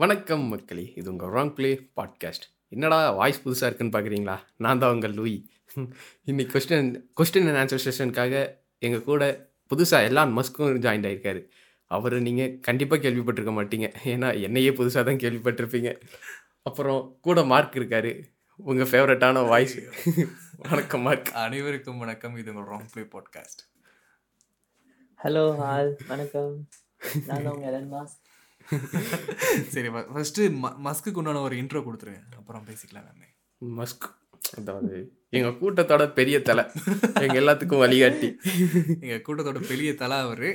வணக்கம் மக்களே இது உங்கள் ராங் ப்ளே பாட்காஸ்ட் என்னடா வாய்ஸ் புதுசாக இருக்குன்னு பார்க்குறீங்களா நான் தான் உங்கள் லூயி இன்னைக்கு கொஸ்டின் கொஸ்டின் அண்ட் ஆன்சர் செஷனுக்காக எங்கள் கூட புதுசாக எல்லா மஸ்க்கும் ஜாயின் ஆகிருக்காரு அவர் நீங்கள் கண்டிப்பாக கேள்விப்பட்டிருக்க மாட்டீங்க. ஏன்னா என்னையே புதுசாக தான் கேள்விப்பட்டிருப்பீங்க. அப்புறம் கூட மார்க் இருக்காரு. உங்கள் ஃபேவரட்டான வாய்ஸ் வணக்கம் மார்க் அனைவருக்கும் வணக்கம். இது உங்கள் wrong play podcast hello all. வணக்கம். நான் உங்க எலன் மாஸ் சரி ஃபர்ஸ்ட் மஸ்க்கு உண்டான ஒரு இன்ட்ரோ கொடுத்துருங்க. அப்புறம் பேசிக்கலாம் நானே. மஸ்க் அதாவது எங்கள் கூட்டத்தோட பெரிய தலை. எங்கள் எல்லாத்துக்கும் வழிகாட்டி. எங்கள் கூட்டத்தோட பெரிய தலை அவர்.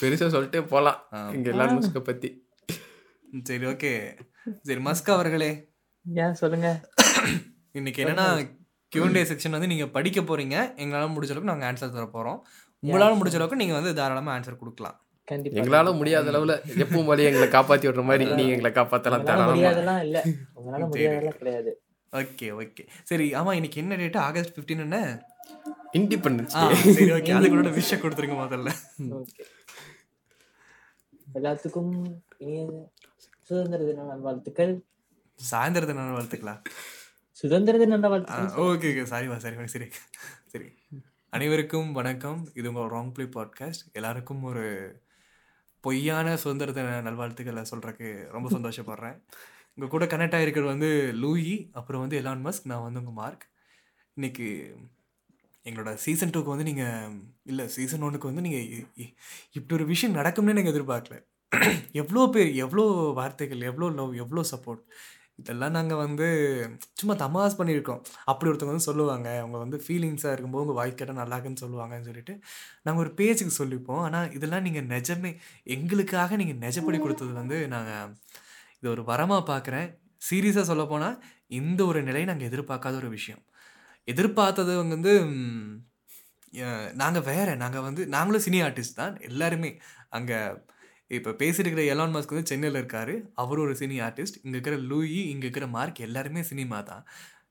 பெருசாக சொல்லிட்டே போகலாம் எங்கள் எல்லா மஸ்கை பற்றி சரி ஓகே. சரி மஸ்க் அவர்களே. ஏன் சொல்லுங்க. இன்னைக்கு என்னன்னா கியூண்டே செக்ஷன் வந்து நீங்கள் படிக்க போறீங்க. எங்களால் முடிஞ்ச அளவுக்கு நாங்கள் ஆன்சர் தர போகிறோம் உங்களால் முடிஞ்ச அளவுக்கு நீங்கள் வந்து தாராளமாக ஆன்சர் கொடுக்கலாம். கண்டிப்பா எங்களால முடியாத அளவுல எப்பவும் போல எங்களை காப்பாத்தி விடுற மாதிரி நீங்க எங்களை காப்பாத்தலாம் முடியாதெல்லாம் இல்ல. உங்களால முடியாதெல்லாம் கிடையாது. ஓகே ஓகே சரி ஆமாம் இன்னைக்கு என்ன டேட்டு ஆகஸ்ட் ஃபிஃப்டீன் என்ன? இண்டிபெண்டன்ஸ் சரி ஓகே அது கூட விஷயம் கொடுத்துருங்க முதல்ல. எல்லாத்துக்கும் இனிய சுதந்திர தின நல்வாழ்த்துக்கள். சாயந்தர தின வாழ்த்துக்கலாம் சுதந்திர தின நல்வாழ்த்துக்கள். ஓகே ஓகே சாரிமா சாரிமா சரி சரி அனைவருக்கும் வணக்கம். இது உங்கள் ராங் ப்ளே பாட்காஸ்ட் எல்லாருக்கும் ஒரு பொய்யான சுதந்திர நல்வாழ்த்துக்களை சொல்கிறக்கு ரொம்ப சந்தோஷப்படுறேன். உங்கள் கூட கனெக்ட் ஆகிருக்கிறது வந்து லூயி அப்புறம் வந்து எலான் மஸ்க் நான் வந்து உங்கள் மார்க் இன்னைக்கு எங்களோட சீசன் டூக்கு வந்து நீங்கள் இல்லை சீசன் ஒன்றுக்கு வந்து நீங்கள் இப்படி ஒரு விஷயம் நடக்கும்னு நீங்கள் எதிர்பார்க்கல. எவ்வளோ பேர் எவ்வளோ வார்த்தைகள் எவ்வளோ லவ் எவ்வளோ சப்போர்ட் இதெல்லாம் நாங்கள் வந்து சும்மா தமாஸ் பண்ணியிருக்கோம். அப்படி ஒருத்தவங்க வந்து சொல்லுவாங்க. அவங்க வந்து ஃபீலிங்ஸாக இருக்கும்போது உங்கள் வாய்ஸ் கேட்டால் நல்லா இருக்குன்னு சொல்லுவாங்கன்னு சொல்லிட்டு நாங்கள் ஒரு பேஜுக்கு சொல்லிப்போம். ஆனால் இதெல்லாம் நீங்கள் நிஜமே எங்களுக்காக நீங்கள் நிஜப்படி கொடுத்தது வந்து நாங்கள் இது ஒரு வரமாக பார்க்குறேன் சீரியஸாக சொல்லப்போனால் இந்த ஒரு நிலையை நாங்கள் எதிர்பார்க்காத ஒரு விஷயம். எதிர்பார்த்தது வந்து நாங்கள் வேற. நாங்கள் வந்து நாங்களும் சினி ஆர்டிஸ்ட் தான். எல்லாருமே அங்கே இப்போ பேசியிருக்கிற எலான் மஸ்க் வந்து சென்னையில் இருக்காரு. அவர் ஒரு சினி ஆர்டிஸ்ட் இங்கே இருக்கிற லூயி இங்கே இருக்கிற மார்க் எல்லாருமே சினிமா தான்.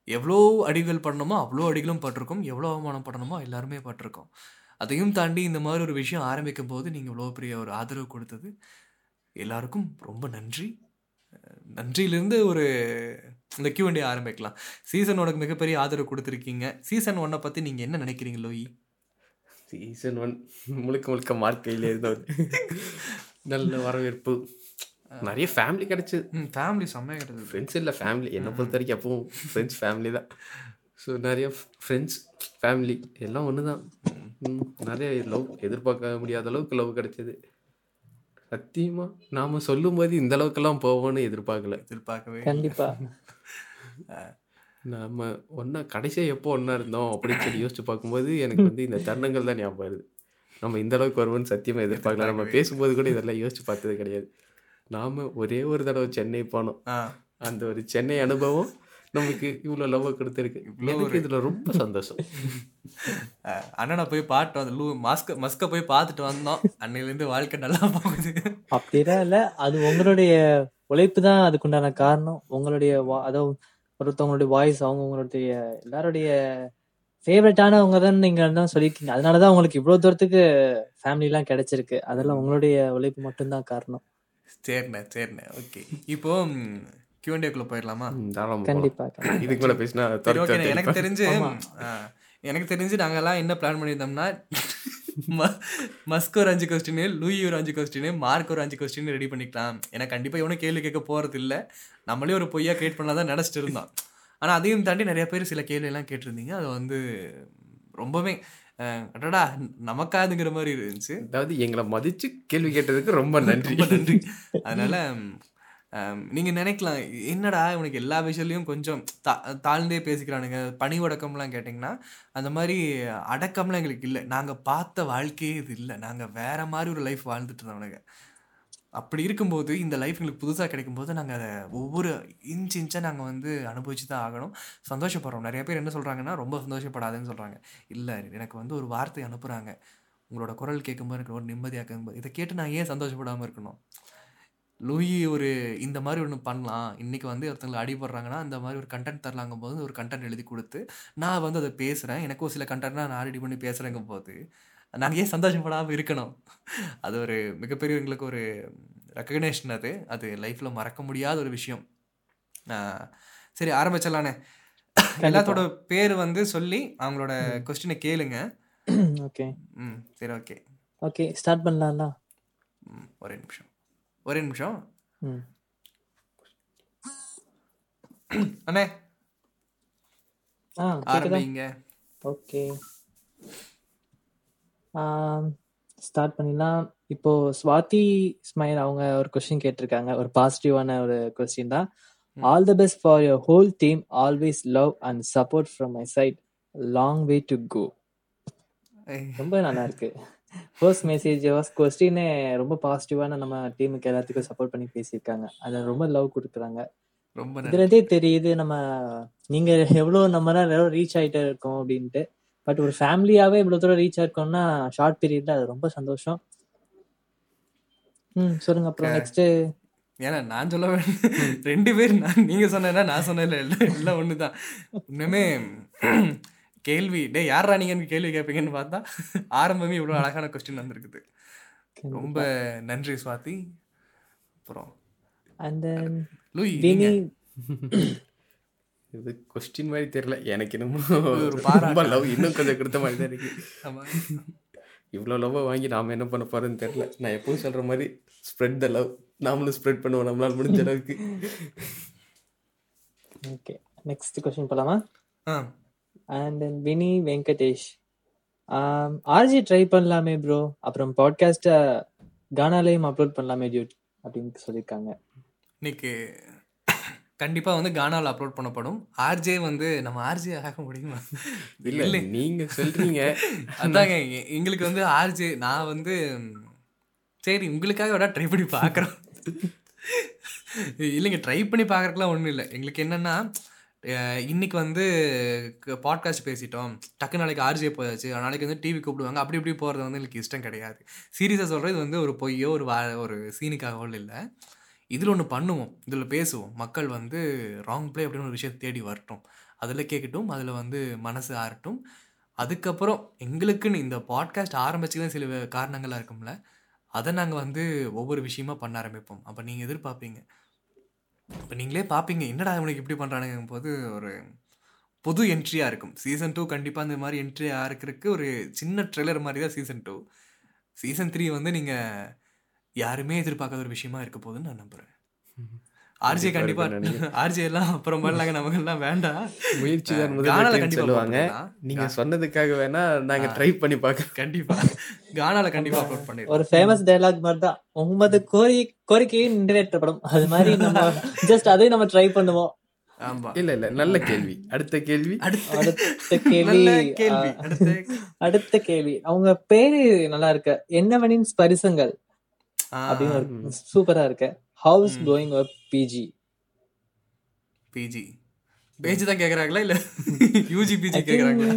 எவ்வளோ அடிகள் பண்ணணுமோ அவ்வளோ அடிகளும் பட்டிருக்கோம். எவ்வளோ அவமானம் பண்ணணுமோ எல்லாருமே பட்டிருக்கோம். அதையும் தாண்டி இந்த மாதிரி ஒரு விஷயம் ஆரம்பிக்கும் போது நீங்கள் இவ்வளோ பெரிய ஒரு ஆதரவு கொடுத்தது. எல்லாருக்கும் ரொம்ப நன்றி. நன்றியிலேருந்து நன்றியிலிருந்து ஒரு இந்த கியூஎன்டே ஆரம்பிக்கலாம். சீசன் ஒனுக்கு மிகப்பெரிய ஆதரவு கொடுத்துருக்கீங்க. சீசன் ஒன்னை பற்றி நீங்கள் என்ன நினைக்கிறீங்க லோயி சீசன் ஒன் முழுக்க முழுக்க மார்க்கையிலே இருந்தவர். நல்ல வரவேற்பு. நிறைய ஃபேமிலி கிடைச்சது ஃபேமிலி செம்மையாக கிடைச்சது. ஃப்ரெண்ட்ஸ் இல்லை ஃபேமிலி என்னை பொறுத்த வரைக்கும் எப்பவும் ஃப்ரெண்ட்ஸ் ஃபேமிலி தான். ஸோ நிறைய ஃப்ரெண்ட்ஸ் ஃபேமிலி எல்லாம் ஒன்று தான் நிறைய லவ் எதிர்பார்க்க முடியாத அளவுக்கு லவ் கிடைச்சது. சத்தியமாக நாம் சொல்லும்போது இந்த அளவுக்கெல்லாம் போவோம்னு எதிர்பார்க்கல. எதிர்பார்க்கவே கண்டிப்பா. நம்ம ஒன்றா கடைசியாக எப்போ ஒன்றா இருந்தோம் அப்படின்னு சொல்லி யோசிச்சு பார்க்கும்போது எனக்கு வந்து இந்த தருணங்கள் தான் ஞாபகம் வருது. நம்ம இந்த அளவுக்கு வருவோம்னு சத்தியமாக எதிர்பார்க்கல. நம்ம பேசும்போது கூட இதெல்லாம் யோசிச்சு பார்த்தது கிடையாது. நாம் ஒரே ஒரு தடவை சென்னை போனோம். அந்த ஒரு சென்னை அனுபவம் நமக்கு இவ்வளோ லவ் கொடுத்துருக்கு. எனக்கு இதில் ரொம்ப சந்தோஷம். அண்ணனை போய் பாட்டு வந்து லூ மஸ்க மஸ்கை போய் பார்த்துட்டு வந்தோம். அன்னையிலேருந்து வாழ்க்கை நல்லா போகுது. அப்படிலாம் இல்ல. அது உங்களுடைய உழைப்பு தான் அதுக்குண்டான காரணம். உங்களுடைய வா- அதாவது ஒருத்தவங்களுடைய வாய்ஸ் அவங்க உங்களுடைய எல்லாருடைய ஃபேவரட்டானவங்க தான் நீங்க தான் சொல்லியிருக்கீங்க. அதனாலதான் உங்களுக்கு இவ்வளவு தூரத்துக்கு ஃபேமிலி எல்லாம் கிடைச்சிருக்கு. அதெல்லாம் உங்களுடைய உழைப்பு மட்டும்தான் காரணம். சரிண்ணே சரிண்ணே. ஓகே இப்போ கியூஎன்டேக்குள்ளே போயிடலாமா. கண்டிப்பா. இதுக்கு மேலே பேசினா எனக்கு தெரிஞ்சு எனக்கு தெரிஞ்சு நாங்கெல்லாம் என்ன பிளான் பண்ணியிருந்தோம்னா மஸ்க் ஒரு அஞ்சு கொஸ்டின் லூயி ஒரு அஞ்சு கொஸ்டின் மார்க் ஒரு அஞ்சு கொஸ்டின் ரெடி பண்ணிக்கலாம். ஏன்னா கண்டிப்பாக இவனும் கேள்வி கேட்க போகிறது இல்லை நம்மளே ஒரு பொய்யா கிரியேட் பண்ணலாம் தான் நினச்சிட்டு இருந்தோம். ஆனால் அதையும் தாண்டி நிறைய பேர் சில கேள்வி எல்லாம் கேட்டிருந்தீங்க. அது வந்து ரொம்பவே அடடா நமக்காதுங்கிற மாதிரி இருந்துச்சு. அதாவது எங்களை மதிச்சு கேள்வி கேட்டதுக்கு ரொம்ப நன்றி. நன்றி. அதனால ம், நீங்க நினைக்கலாம் என்னடா இவனுக்கு எல்லா விஷயத்துலையும் கொஞ்சம் தா தாழ்ந்தே பேசிக்கிறானுங்க பணி அடக்கம்லாம் கேட்டிங்கன்னா அந்த மாதிரி அடக்கம்லாம் எங்களுக்கு இல்லை. நாங்கள் பார்த்த வாழ்க்கையே இது இல்லை. நாங்கள் வேற மாதிரி ஒரு லைஃப் வாழ்ந்துட்டு இருந்தவனுங்க. அப்படி இருக்கும்போது இந்த லைஃப் எங்களுக்கு புதுசாக கிடைக்கும்போது நாங்கள் அதை ஒவ்வொரு இன்ச் இன்ச்சாக நாங்கள் வந்து அனுபவிச்சு தான் ஆகணும். சந்தோஷப்படுறோம். நிறைய பேர் என்ன சொல்கிறாங்கன்னா ரொம்ப சந்தோஷப்படாதுன்னு சொல்கிறாங்க இல்லை எனக்கு வந்து ஒரு வார்த்தை அனுப்புகிறாங்க உங்களோட குரல் கேட்கும்போது எனக்கு ஒரு நிம்மதியாக இருக்கும்போது இதை கேட்டு நான் ஏன் சந்தோஷப்படாமல் இருக்கணும்? லூயி ஒரு இந்த மாதிரி ஒன்று பண்ணலாம். இன்றைக்கி வந்து ஒருத்தங்களை அடிபடுறாங்கன்னா அந்த மாதிரி ஒரு கண்டென்ட் தரலாங்கும் போது ஒரு கண்டென்ட் எழுதி கொடுத்து நான் வந்து அதை பேசுகிறேன் எனக்கும் சில கண்டென்ட்லாம் நான் ரெடி பண்ணி பேசுகிறேங்கும் போது நாங்கள் ஏன் சந்தோஷப்படாமல் இருக்கணும். அது ஒரு மிகப்பெரிய எங்களுக்கு ஒரு ரெக்கக்னேஷன் அது. அது லைஃப்பில் மறக்க முடியாத ஒரு விஷயம். சரி ஆரம்பிச்சிடலானே. எல்லாத்தோட பேர் வந்து சொல்லி அவங்களோட கொஸ்டினை கேளுங்க. ஓகே. ம் சரி ஓகே. ஓகே ஸ்டார்ட் பண்ணலாம்ல? ஒரே நிமிஷம். ஒரே நிமிஷம். அண்ணே. ஆ ஆரம்பிங்க. ஓகே. ஸ்டார்ட் பண்ணிடலாம். இப்போ ஸ்வாதி ஸ்மைல் அவங்க ஒரு கொஸ்டின் கேட்டிருக்காங்க. ஒரு பாசிட்டிவான ஒரு கொஸ்டின் தான். All the best for your whole team always love and support from my side long way to go ரொம்ப நல்லா இருக்கு. ஃபர்ஸ்ட் மெசேஜ் கொஸ்டினே ரொம்ப பாசிட்டிவான நம்ம டீமுக்கு எல்லாத்துக்கும் சப்போர்ட் பண்ணி பேசியிருக்காங்க. அதில் ரொம்ப லவ் கொடுக்குறாங்க. ரொம்ப இதுலதே தெரியுது நம்ம நீங்க எவ்வளவு நம்ம ரீச் ஆயிட்டே இருக்கோம் அப்படின்ட்டு. பட் ஒரு ஃபேமிலியாவே இவ்வளவு தூரம் ரீச் ஆயிருக்கோம்னா ஷார்ட் பீரியட்ல அது ரொம்ப சந்தோஷம். ம் சொல்லுங்க அப்புறம் நெக்ஸ்ட் ஏன்னா நான் சொல்ல வேண்டிய ரெண்டு பேர் நான் நீங்க சொன்னா நான் சொன்னேன் எல்லாம் எல்லாம் ஒண்ணுதான். இன்னுமே கேள்வி டேய் யாரா நீங்கன்னு கேள்வி கேட்பீங்கன்னு பார்த்தா ஆரம்பமே இவ்வளவு அழகான கொஸ்டின் வந்திருக்குது. ரொம்ப நன்றி சுவாதி. அப்புறம் அண்ட் லூயி இது கொஸ்டின் மாதிரி தெரியல. எனக்கு என்னமோ ஒரு ரொம்ப லவ் இன்னும் கொஞ்சம் கொடுத்த மாதிரி தான் இருக்கு. ஆமா. இவ்வளோ லவ்வை வாங்கி நாம் என்ன பண்ண போறோம்னு தெரியல. நான் எப்பவும் சொல்ற மாதிரி ஸ்ப்ரெட் த லவ் நாமளும் ஸ்ப்ரெட் பண்ணுவோம். நம்மளால முடிஞ்ச அளவுக்கு. ஓகே நெக்ஸ்ட் கொஸ்டின் போலாமா? ஆ. And then Vini Venkatesh RG try பண்ணலாமே ப்ரோ அப்புறம் பாட்காஸ்ட கானாலையும் அப்லோட் பண்ணலாமே டியூட் அப்படின்னு சொல்லியிருக்காங்க. இன்னைக்கு கண்டிப்பா வந்து கானால அப்லோட் பண்ணப்படும். ஆர்ஜே வந்து நம்ம ஆர்ஜே ஆக முடியுமா? இல்ல நீங்க சொல்றீங்க. அதாங்க எங்களுக்கு வந்து ஆர்ஜே நான் வந்து சரி உங்களுக்காக வேணா ட்ரை பண்ணி பார்க்குறோம் இல்லைங்க ட்ரை பண்ணி பார்க்கறதுக்குலாம் ஒன்றும் இல்லை. எங்களுக்கு என்னன்னா அஹ், இன்னைக்கு வந்து பாட்காஸ்ட் பேசிட்டோம். டக்கு நாளைக்கு ஆர்ஜே போயாச்சு. நாளைக்கு வந்து டிவி கூப்பிடுவாங்க. அப்படி இப்படி போகிறது வந்து எனக்கு இஷ்டம் கிடையாது. சீரியஸாக சொல்கிறது இது வந்து ஒரு பொய்யோ ஒரு வா ஒரு சீனுக்காகவோ இல்லை. இதில் ஒன்று பண்ணுவோம். இதில் பேசுவோம். மக்கள் வந்து ராங் ப்ளே அப்படின்னு ஒரு விஷயம் தேடி வரட்டும். அதில் கேட்கட்டும். அதில் வந்து மனசு ஆறட்டும். அதுக்கப்புறம் எங்களுக்குன்னு இந்த பாட்காஸ்ட் ஆரம்பிச்சுதான் சில காரணங்களாக இருக்கும்ல அதை நாங்கள் வந்து ஒவ்வொரு விஷயமா பண்ண ஆரம்பிப்போம். அப்போ நீங்கள் எதிர்பார்ப்பீங்க. இப்போ நீங்களே பார்ப்பீங்க என்னடா இவனுக்கு இப்படி பண்ணுறானுங்க போது ஒரு புது என்ட்ரியாக இருக்கும். சீசன் டூ கண்டிப்பாக இந்த மாதிரி என்ட்ரியாக இருக்கிறதுக்கு ஒரு சின்ன ட்ரெய்லர் மாதிரி தான் சீசன் டூ சீசன் த்ரீ வந்து நீங்கள் யாருமே எதிர்பார்க்காத ஒரு விஷயமா இருக்க போகுதுன்னு நான் நம்புகிறேன் ஆர்ஜே கண்டிப்பா ஆர்ஜே எல்லாம் அப்புறம் மாதிரிலாங்க நமக்கெல்லாம் வேண்டாம். முயற்சி தான் அஹ் முதல் கானால வெற்றின்னு கண்டிப்பா சொல்லுவாங்க. நீங்க சொன்னதுக்காக வேணா நாங்க ட்ரை பண்ணி பார்க்க கண்டிப்பா. கானால கண்டிப்பா அப்லோட் பண்ணிடுவோம் ஒரு ஃபேமஸ் டயலாக் மாதிரி தான் உமது கோரி கோரிக்கையை நிறைவேற்றப்படும். அது மாதிரி நம்ம ஜஸ்ட் அதையும் நம்ம ட்ரை பண்ணுவோம். ஆமா. இல்ல இல்ல நல்ல கேள்வி. அடுத்த கேள்வி? அடுத்த கேள்வி நல்ல கேள்வி. ஆ, அடுத்த அடுத்த கேள்வி. அவங்க பேரு நல்லா இருக்கு. என்னவனின் ஸ்பரிசங்கள். அப்படின்னு சூப்பரா இருக்கு. How's going PG PG page தான் கேக்குறாங்களா இல்ல? யூஜி பிஜி கேக்குறாங்களா?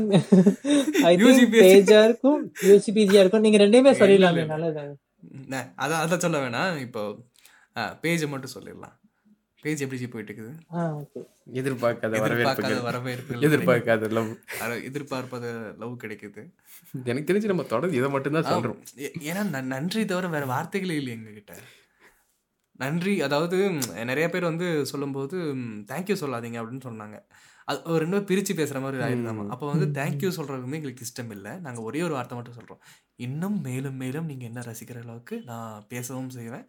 PG. பேஜா இருக்கும் யூசி பிஜியா இருக்கும். நீங்க ரெண்டையுமே சொல்லிடலாமே. நல்லது. அதான் அதான் சொல்ல வேணாம். இப்போ பேஜை மட்டும் சொல்லிடலாம். பேஜ் எப்படி போயிட்டு இருக்குது ஆ ஓகே. எதிர்பார்க்காத எதிர்பார்க்காத வரவேற்புகள். வரவேற்பு எதிர்பார்க்காத லவ். எதிர்பார்ப்பது லவ் கிடைக்குது. எனக்கு தெரிஞ்சு நம்ம தொடர்ந்து இதை மட்டும் தான் சொல்றோம். ஏன்னா ந- நன்றி தவிர வேற வார்த்தைகளே இல்லை எங்ககிட்ட. நன்றி அதாவது நிறைய பேர் வந்து சொல்லும்போது தேங்க்யூ சொல்லாதீங்க அப்படின்னு சொன்னாங்க. அது ஒரு ரெண்டு பேர் பிரித்து பேசுகிற மாதிரி ஆயிருந்தாமா? அப்போ வந்து தேங்க்யூ சொல்கிறது வந்து எங்களுக்கு இஷ்டம் இல்லை. நாங்கள் ஒரே ஒரு வார்த்தை மட்டும் சொல்கிறோம் இன்னும் மேலும் மேலும் நீங்கள் என்ன ரசிக்கிற அளவுக்கு நான் பேசவும் செய்வேன்.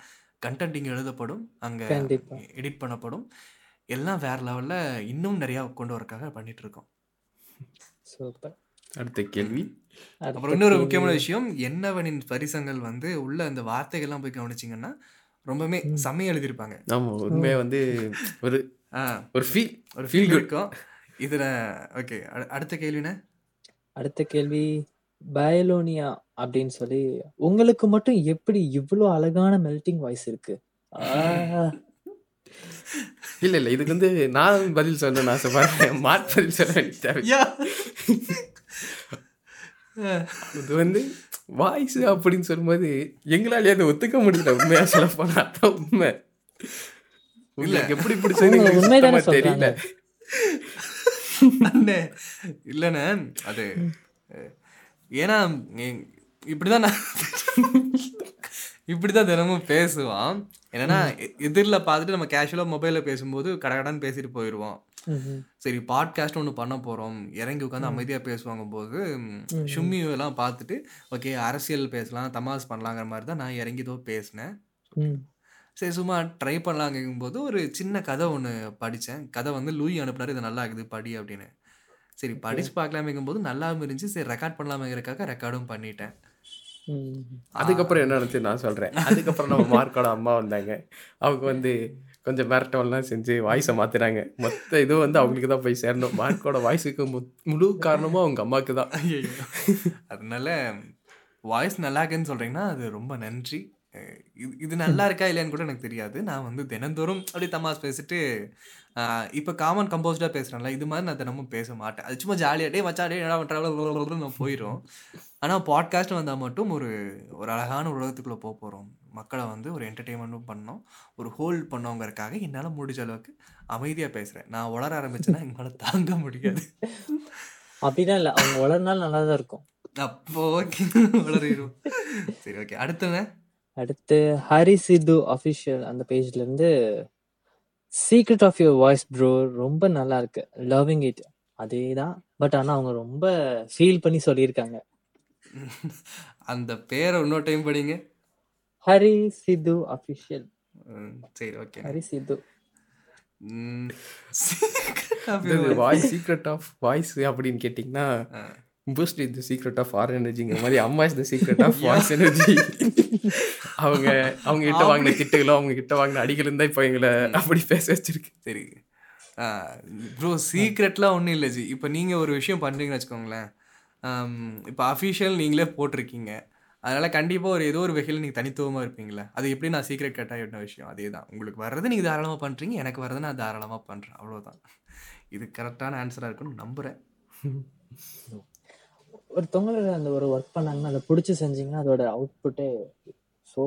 கண்டென்ட் இங்கே எழுதப்படும் அங்கே. எடிட் பண்ணப்படும். எல்லாம் வேற லெவலில் இன்னும் நிறையா கொண்டு வரக்காக பண்ணிட்டு இருக்கோம். சூப்பர். அடுத்த கேள்வி. அப்புறம் இன்னொரு முக்கியமான விஷயம் என்னவனின் பரிசங்கள் வந்து உள்ள அந்த வார்த்தைகள்லாம் போய் கவனிச்சிங்கன்னா ரொம்பவுமே செம்மையா எழுதியிருப்பாங்க. ஆமா உண்மையா வந்து ஒரு ஒரு ஃபீல் ஒரு Feel ஃபீல் good. இருக்கும். இதுல ஓகே அடுத்த கேள்வினா? அடுத்த கேள்வி. பயலோனியா அப்படின்னு சொல்லி உங்களுக்கு மட்டும் எப்படி இவ்வளோ அழகான மெல்டிங் வாய்ஸ் இருக்கு? இல்ல இல்ல இதுக்கு வந்து நான் பதில் சொல்லணும்னு ஆசைப்படுறேன். மாட் பதில் சொல்ல வேண்டிய இது வந்து வாய்ஸ் அப்படின்னு சொல்லும்போது எங்களாலே அதை ஒத்துக்க முடியல. உண்மையா சொல்ல போனா அதான் உண்மை. உங்களுக்கு எப்படி பிடிச்சது தெரியல. இல்லைண்ணே அது ஏன்னா இப்படிதான் நான் இப்படிதான் தினமும் பேசுவான். என்னன்னா எதிரில் பார்த்துட்டு நம்ம கேஷுவலாக மொபைலில் பேசும்போது கடகடன்னு பேசிட்டு போயிடுவோம். சரி பாட்காஸ்ட் ஒன்று பண்ண போகிறோம் இறங்கி உட்காந்து அமைதியாக பேசுவாங்க போது ஷும்மி எல்லாம் பார்த்துட்டு ஓகே அரசியல் பேசலாம் தமாஸ் பண்ணலாங்கிற மாதிரி தான் நான் இறங்கி ஏதோ பேசினேன். சரி சும்மா ட்ரை பண்ணலாங்கும் போது ஒரு சின்ன கதை ஒன்று படித்தேன் கதை வந்து லூயி அனுப்புனாரு இது நல்லா இருக்குது படி அப்படின்னு. சரி படிச்சு பார்க்கலாமேங்கும் போது நல்லாவும் இருந்துச்சு. சரி ரெக்கார்ட் பண்ணலாமேங்கிறக்காக ரெக்கார்டும் பண்ணிட்டேன். அதுக்கப்புறம் என்ன நடந்துச்சு? நான் சொல்கிறேன் அதுக்கப்புறம் நம்ம மார்க்கோட அம்மா வந்தாங்க. அவங்க வந்து கொஞ்சம் மிரட்டவெல்லாம் செஞ்சு வாய்ஸை மாத்துறாங்க மொத்த இதுவும் வந்து அவங்களுக்கு தான் போய் சேரணும். மார்க்கோட வாய்ஸுக்கு முழு காரணமும் அவங்க அம்மாவுக்கு தான். அதனால வாய்ஸ் நல்லா இருக்குன்னு சொல்கிறீங்கன்னா அது ரொம்ப நன்றி. இது இது நல்லா இருக்கா இல்லையான்னு கூட எனக்கு தெரியாது. நான் வந்து தினந்தோறும் அப்படியே தமாஸ் பேசிட்டு இப்போ காமன் கம்போஸ்டாக பேசுகிறேன்ல இது மாதிரி நான் தினமும் பேச மாட்டேன். அது சும்மா ஜாலியாக டே மச்சா டே என்ன பண்ணுறாங்க நான் போயிடும் ஆனால் பாட்காஸ்ட் வந்தால் மட்டும் ஒரு ஒரு அழகான உலகத்துக்குள்ளே போக போகிறோம் மக்களை வந்து ஒரு என்டர்டெயின்மெண்ட்டும் பண்ணோம். ஒரு ஹோல்ட் பண்ணோங்கிறதுக்காக என்னால் முடிஞ்ச அளவுக்கு அமைதியாக பேசுகிறேன் நான் வளர ஆரம்பிச்சேன்னா எங்களால் தாங்க முடியாது. அப்படிலாம் இல்ல. அவங்க வளர்னாலும் நல்லா தான் இருக்கும். அப்போ ஓகே வளரிடும் சரி ஓகே அடுத்தவங்க? அடுத்து ஹரி சித்து அஃபிஷியல் அந்த பேஜ்ல இருந்து secret of your voice bro ரொம்ப நல்லா இருக்கு லவ்விங் இட் அதே தான் பட் ஆனா அவங்க ரொம்ப ஃபீல் பண்ணி சொல்லியிருக்காங்க. அந்த பேரை இன்னொரு டைம் படிங்க. ஹரி சித்து அஃபிஷியல் சரி okay Hari Sidhu. Voice secret of voice அப்படின்னு கேட்டிங்கன்னா Boost is the secret of our எனர்ஜிங்கிற மாதிரி அம்மா is the secret of voice energy அவங்க அவங்க கிட்ட வாங்கின திட்டுகளோ அவங்க கிட்ட வாங்கின அடிகள் தான் இப்போ எங்களை அப்படி பேச வச்சிருக்கு. சரி. ப்ரோ சீக்ரெட்லாம் ஒன்றும் இல்லை ஜி. இப்போ நீங்கள் ஒரு விஷயம் பண்ணுறீங்கன்னு வச்சுக்கோங்களேன். இப்போ அஃபிஷியல் நீங்களே போட்டிருக்கீங்க. அதனால் கண்டிப்பாக ஒரு ஏதோ ஒரு வகையில் நீங்கள் தனித்துவமாக இருப்பீங்களே அது எப்படி நான் சீக்ரெட் கட்டாக என்ன விஷயம்? அதே தான். உங்களுக்கு வர்றது நீங்கள் தாராளமாக பண்ணுறீங்க எனக்கு வர்றது நான் தாராளமாக பண்ணுறேன் அவ்வளோதான் இது கரெக்டான ஆன்சராக இருக்குன்னு நம்புகிறேன் ஒருத்தவங்களோட அந்த ஒரு ஒர்க் பண்ணாங்கன்னா அதை பிடிச்சி செஞ்சீங்கன்னா அதோட அவுட்புட்டே ஸோ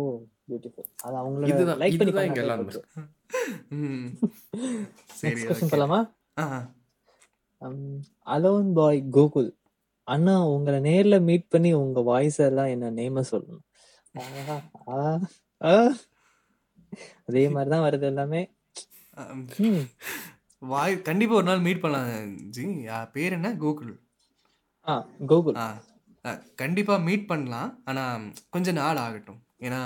பியூட்டிஃபுல் அது அவங்களோட லைக் பண்ணி எல்லாம் பண்ணாங்க ம். சரி நெக்ஸ்ட் கொஸ்டின். போலாமா? ஆ அலோன் பாய் கோகுல் அண்ணா உங்களை நேர்ல மீட் பண்ணி உங்க வாய்ஸ் எல்லாம் என்ன நேம சொல்லணும்? ஆஹா, ஆ, ஆ. அதே மாதிரிதான் வருது எல்லாமே. வாய் கண்டிப்பாக ஒரு நாள் மீட் பண்ணலாம் ஜி. பேர் என்ன? கோகுல் ஆ கோகுல் ஆ ஆ, கண்டிப்பா மீட் பண்ணலாம். ஆனா கொஞ்ச நாள் ஆகட்டும். ஏன்னா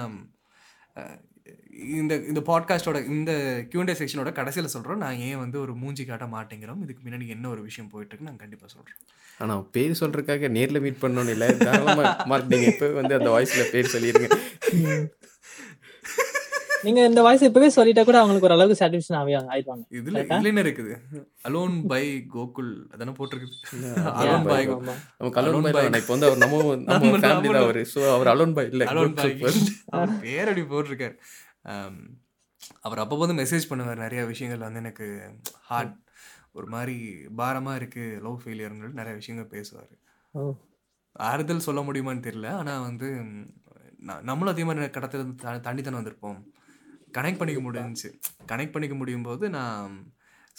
இந்த இந்த பாட்காஸ்டோட இந்த கியூண்டே செக்ஷனோட கடைசியில் சொல்கிறோம் நான் ஏன் வந்து ஒரு மூஞ்சி காட்ட மாட்டேங்கிறோம்? இதுக்கு முன்னாடி என்ன ஒரு விஷயம் போயிட்டு இருக்கு நான் கண்டிப்பாக சொல்கிறேன் ஆனா பேர் சொல்றதுக்காக நேர்ல மீட் பண்ணணும் இல்லை. தாராளமா மார்க் நீங்க இப்போ வந்து அந்த வாய்ஸ்ல பேர் சொல்லிருங்க. நீங்க இந்த வாய்ஸ் இப்பவே சொல்லிட்டா கூட அவங்களுக்கு ஒரு அளவுக்கு சாட்டிஸ்ஃபேக்ஷன் ஆவி ஆயிடுவாங்க. இதுல என்ன இருக்குது. அலோன் பை கோகுல் அதானே போட்டிருக்குது? Alone by. நமக்கு அலோன் வேணாம் இப்போ வந்து அவர் நம்ம நம்ம நம்ம- ஃபேமிலி தான் நம்ம- அவரு. ஸோ அவர் அலோன் பாய் இல்லை அலோன் அவர் பேர் அப்படி போட்டிருக்காரு. ஆம், அவர் அப்போ வந்து மெசேஜ் பண்ணுவார் நிறைய விஷயங்கள் வந்து எனக்கு ஹார்ட் ஒரு மாதிரி பாரமா இருக்கு லவ் ஃபெயிலியர்னு நிறைய விஷயங்கள் பேசுவார். ஆறுதல் சொல்ல முடியுமான்னு தெரியல. ஆனால் வந்து நம்மளும் அதே மாதிரி கடத்தில் தாண்டி தானே வந்திருப்போம். கனெக்ட் பண்ணிக்க முடிஞ்சுச்சு. கனெக்ட் பண்ணிக்க முடியும் போது நான்